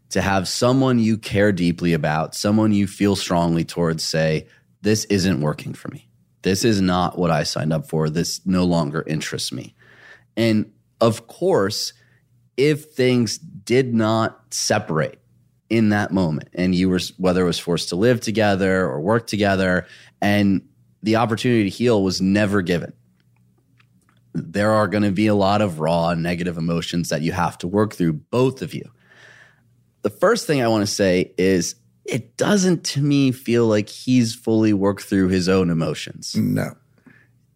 to have someone you care deeply about, someone you feel strongly towards say, This isn't working for me. This is not what I signed up for. This no longer interests me. And of course, if things did not separate in that moment and you were whether it was forced to live together or work together and the opportunity to heal was never given there are going to be a lot of raw negative emotions that you have to work through both of you the first thing i want to say is it doesn't to me feel like he's fully worked through his own emotions No.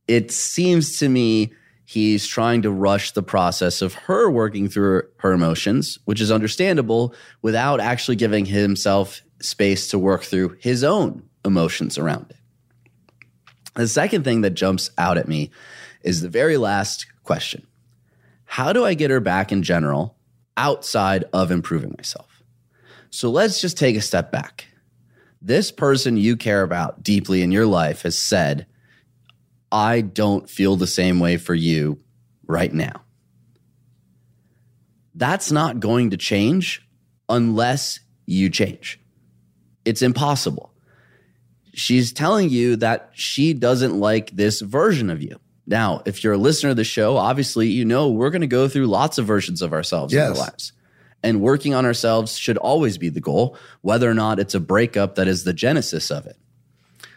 it seems to me he's trying to rush the process of her working through her emotions, which is understandable, without actually giving himself space to work through his own emotions around it. The second thing that jumps out at me is the very last question how do I get her back in general outside of improving myself? So let's just take a step back. This person you care about deeply in your life has said, I don't feel the same way for you right now. That's not going to change unless you change. It's impossible. She's telling you that she doesn't like this version of you. Now, if you're a listener of the show, obviously you know we're going to go through lots of versions of ourselves in our lives. And working on ourselves should always be the goal, whether or not it's a breakup that is the genesis of it.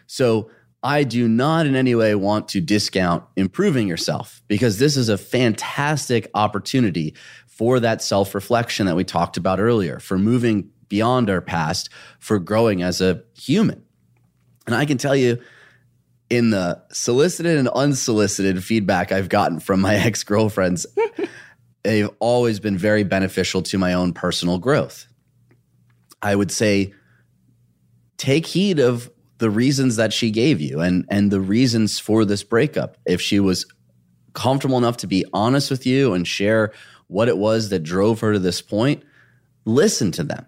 So I do not in any way want to discount improving yourself because this is a fantastic opportunity for that self reflection that we talked about earlier, for moving beyond our past, for growing as a human. And I can tell you, in the solicited and unsolicited feedback I've gotten from my ex girlfriends, they've always been very beneficial to my own personal growth. I would say take heed of the reasons that she gave you and and the reasons for this breakup. If she was comfortable enough to be honest with you and share what it was that drove her to this point, listen to them.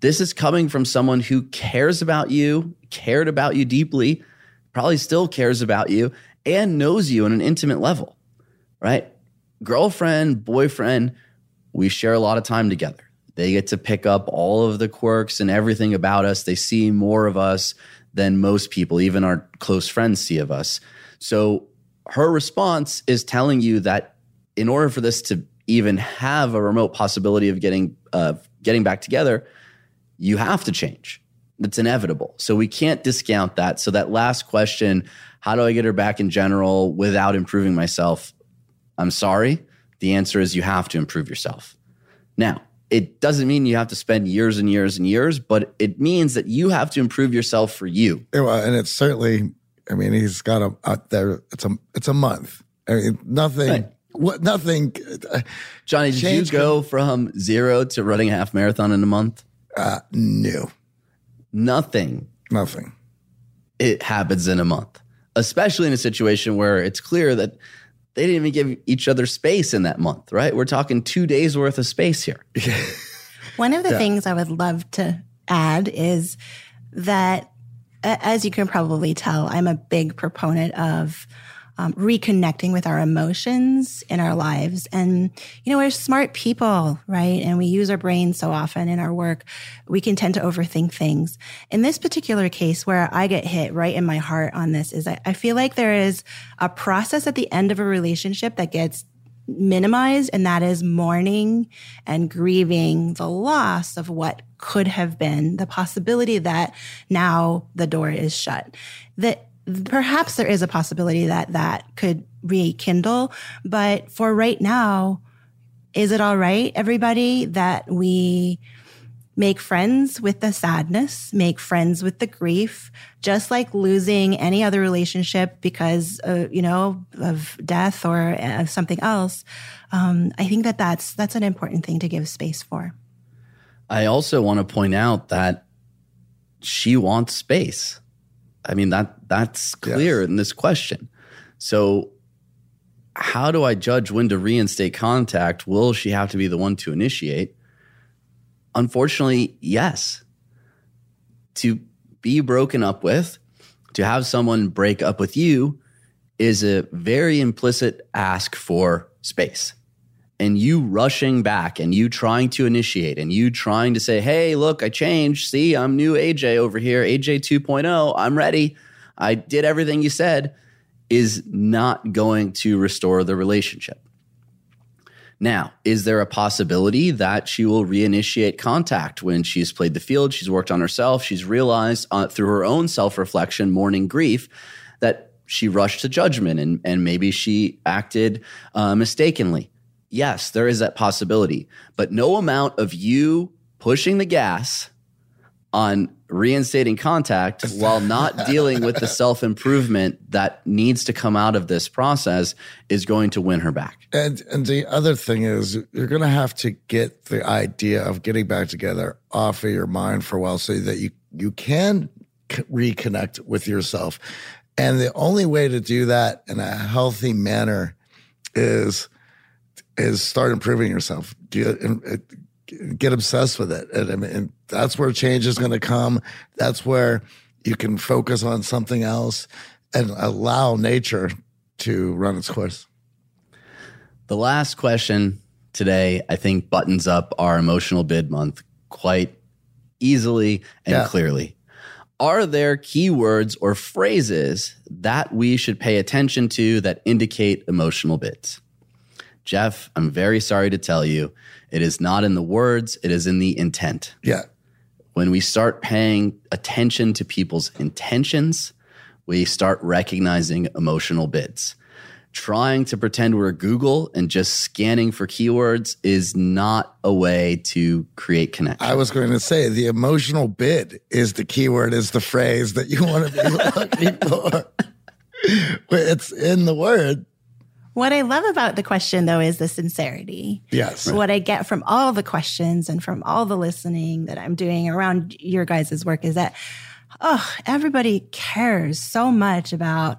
This is coming from someone who cares about you, cared about you deeply, probably still cares about you, and knows you on an intimate level, right? Girlfriend, boyfriend, we share a lot of time together. They get to pick up all of the quirks and everything about us. They see more of us than most people, even our close friends, see of us. So her response is telling you that in order for this to even have a remote possibility of getting uh, getting back together, you have to change. It's inevitable. So we can't discount that. So that last question, how do I get her back in general without improving myself? I'm sorry. The answer is you have to improve yourself. Now, it doesn't mean you have to spend years and years and years, but it means that you have to improve yourself for you. And it's certainly. I mean, he's got a out there. It's a it's a month. I mean, nothing. Right. What nothing. uh, Johnny, did you go from zero to running a half marathon in a month? Uh, no, Nothing. nothing. It happens in a month, especially in a situation where it's clear that they didn't even give each other space in that month, right? We're talking two days worth of space here. One of the things I would love to add is that, as you can probably tell, I'm a big proponent of um, reconnecting with our emotions in our lives. And, you know, we're smart people, right? And we use our brains so often in our work. We can tend to overthink things. In this particular case, where I get hit right in my heart on this is I, I feel like there is a process at the end of a relationship that gets minimized, and that is mourning and grieving the loss of what could have been, the possibility that now the door is shut. That perhaps there is a possibility that that could rekindle, but for right now, is it all right, everybody, that we make friends with the sadness, make friends with the grief, just like losing any other relationship because, uh, you know, of death or uh, something else. Um, I think that that's that's an important thing to give space for. I also want to point out that she wants space. I mean that that's clear in this question. So how do I judge when to reinstate contact? Will she have to be the one to initiate? Unfortunately, yes. To be broken up with, to have someone break up with you is a very implicit ask for space and you rushing back and you trying to initiate and you trying to say, hey, look, I changed. See, I'm new AJ over here, AJ 2.0. I'm ready. I did everything you said, is not going to restore the relationship. Now, is there a possibility that she will reinitiate contact when she's played the field, she's worked on herself, she's realized uh, through her own self reflection, mourning grief, that she rushed to judgment and, and maybe she acted uh, mistakenly? Yes, there is that possibility, but no amount of you pushing the gas on reinstating contact while not dealing with the self improvement that needs to come out of this process is going to win her back. And and the other thing is you're going to have to get the idea of getting back together off of your mind for a while so that you you can c- reconnect with yourself. And the only way to do that in a healthy manner is is start improving yourself. Get, uh, get obsessed with it. And, and that's where change is going to come. That's where you can focus on something else and allow nature to run its course. The last question today, I think, buttons up our emotional bid month quite easily and Yeah. clearly. Are there keywords or phrases that we should pay attention to that indicate emotional bids? Jeff, I'm very sorry to tell you, it is not in the words, it is in the intent. Yeah. When we start paying attention to people's intentions, we start recognizing emotional bids. Trying to pretend we're Google and just scanning for keywords is not a way to create connection. I was going to say the emotional bid is the keyword, is the phrase that you want to be looking for. It's in the word. What I love about the question, though, is the sincerity. Yes. What I get from all the questions and from all the listening that I'm doing around your guys' work is that, oh, everybody cares so much about,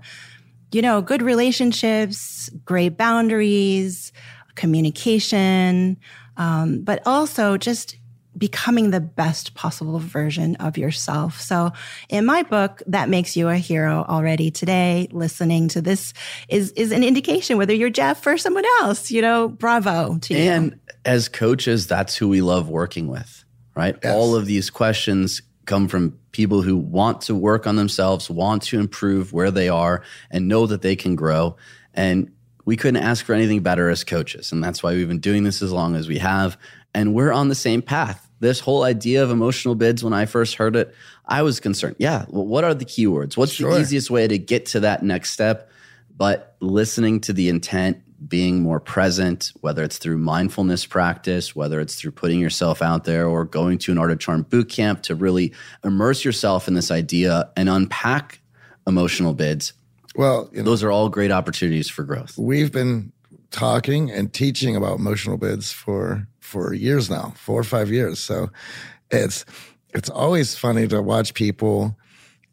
you know, good relationships, great boundaries, communication, um, but also just becoming the best possible version of yourself. So in my book, that makes you a hero already today. Listening to this is, is an indication whether you're Jeff or someone else, you know, bravo to you. And as coaches, that's who we love working with, right? Yes. All of these questions come from people who want to work on themselves, want to improve where they are, and know that they can grow. And we couldn't ask for anything better as coaches. And that's why we've been doing this as long as we have. And we're on the same path. This whole idea of emotional bids, when I first heard it, I was concerned. Yeah, well, what are the keywords? What's Sure. the easiest way to get to that next step? But listening to the intent, being more present, whether it's through mindfulness practice, whether it's through putting yourself out there or going to an Art of Charm boot camp to really immerse yourself in this idea and unpack emotional bids, Well, you know, those are all great opportunities for growth. we've been talking and teaching about emotional bids for for years now, four or five years. So it's it's always funny to watch people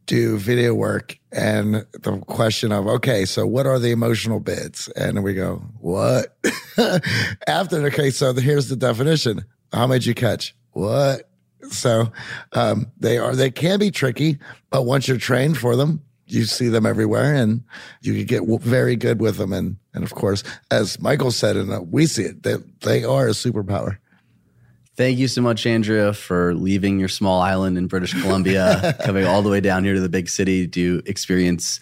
do video work and the question of okay, so what are the emotional bids? And we go, what? After okay, so here's the definition. How did you catch? What? So um, they are they can be tricky, but once you're trained for them, you see them everywhere, and you can get very good with them. And and of course, as Michael said, and uh, we see it, they they are a superpower. Thank you so much, Andrea, for leaving your small island in British Columbia, coming all the way down here to the big city to experience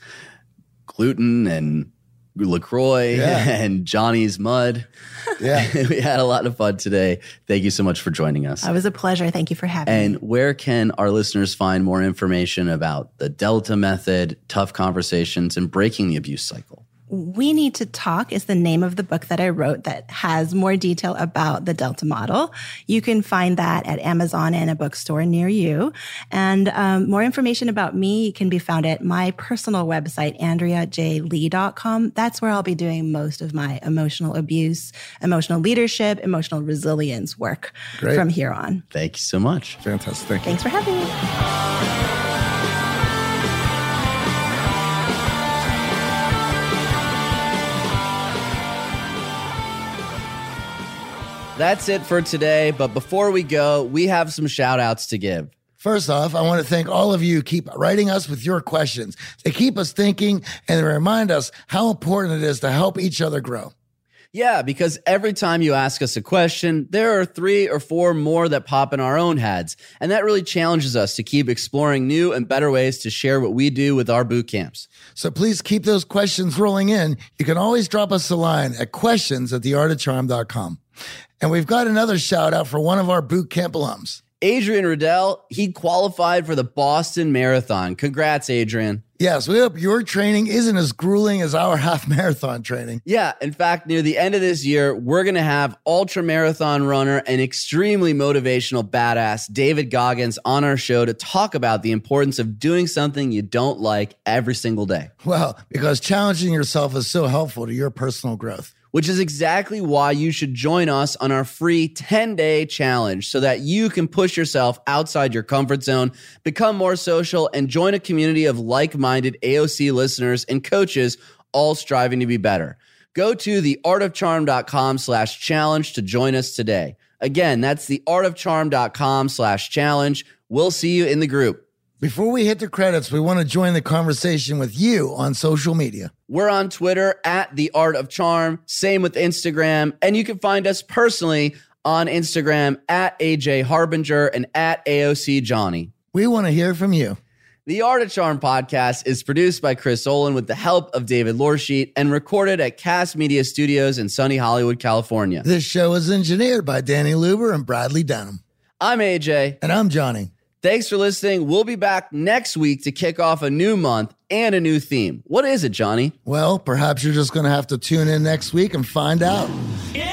gluten and LaCroix Yeah. and Johnny's mud. Yeah. we had a lot of fun today. Thank you so much for joining us. It was a pleasure. Thank you for having me. And where can our listeners find more information about the Delta method, tough conversations, and breaking the abuse cycle? We Need to Talk is the name of the book that I wrote that has more detail about the Delta model. You can find that at Amazon and a bookstore near you. And um, more information about me can be found at my personal website, AndreaJLee.com. That's where I'll be doing most of my emotional abuse, emotional leadership, emotional resilience work Great. from here on. Thank you so much. Fantastic. Thank you. Thanks for having me. That's it for today. But before we go, we have some shout outs to give. First off, I want to thank all of you who keep writing us with your questions. They keep us thinking and remind us how important it is to help each other grow. Yeah, because every time you ask us a question, there are three or four more that pop in our own heads. And that really challenges us to keep exploring new and better ways to share what we do with our boot camps. So please keep those questions rolling in. You can always drop us a line at questions at theartofcharm.com. And we've got another shout out for one of our boot camp alums. Adrian Riddell, he qualified for the Boston Marathon. Congrats, Adrian. Yes, we hope your training isn't as grueling as our half marathon training. Yeah, in fact, near the end of this year, we're going to have ultra marathon runner and extremely motivational badass David Goggins on our show to talk about the importance of doing something you don't like every single day. Well, because challenging yourself is so helpful to your personal growth. Which is exactly why you should join us on our free 10 day challenge so that you can push yourself outside your comfort zone, become more social, and join a community of like minded AOC listeners and coaches all striving to be better. Go to theartofcharm.com slash challenge to join us today. Again, that's theartofcharm.com slash challenge. We'll see you in the group. Before we hit the credits, we want to join the conversation with you on social media. We're on Twitter at The Art of Charm, same with Instagram, and you can find us personally on Instagram at AJ Harbinger and at AOC Johnny. We want to hear from you. The Art of Charm podcast is produced by Chris Olin with the help of David Lorsheet and recorded at Cast Media Studios in sunny Hollywood, California. This show is engineered by Danny Luber and Bradley Dunham. I'm AJ. And I'm Johnny. Thanks for listening. We'll be back next week to kick off a new month and a new theme. What is it, Johnny? Well, perhaps you're just going to have to tune in next week and find out. Yeah,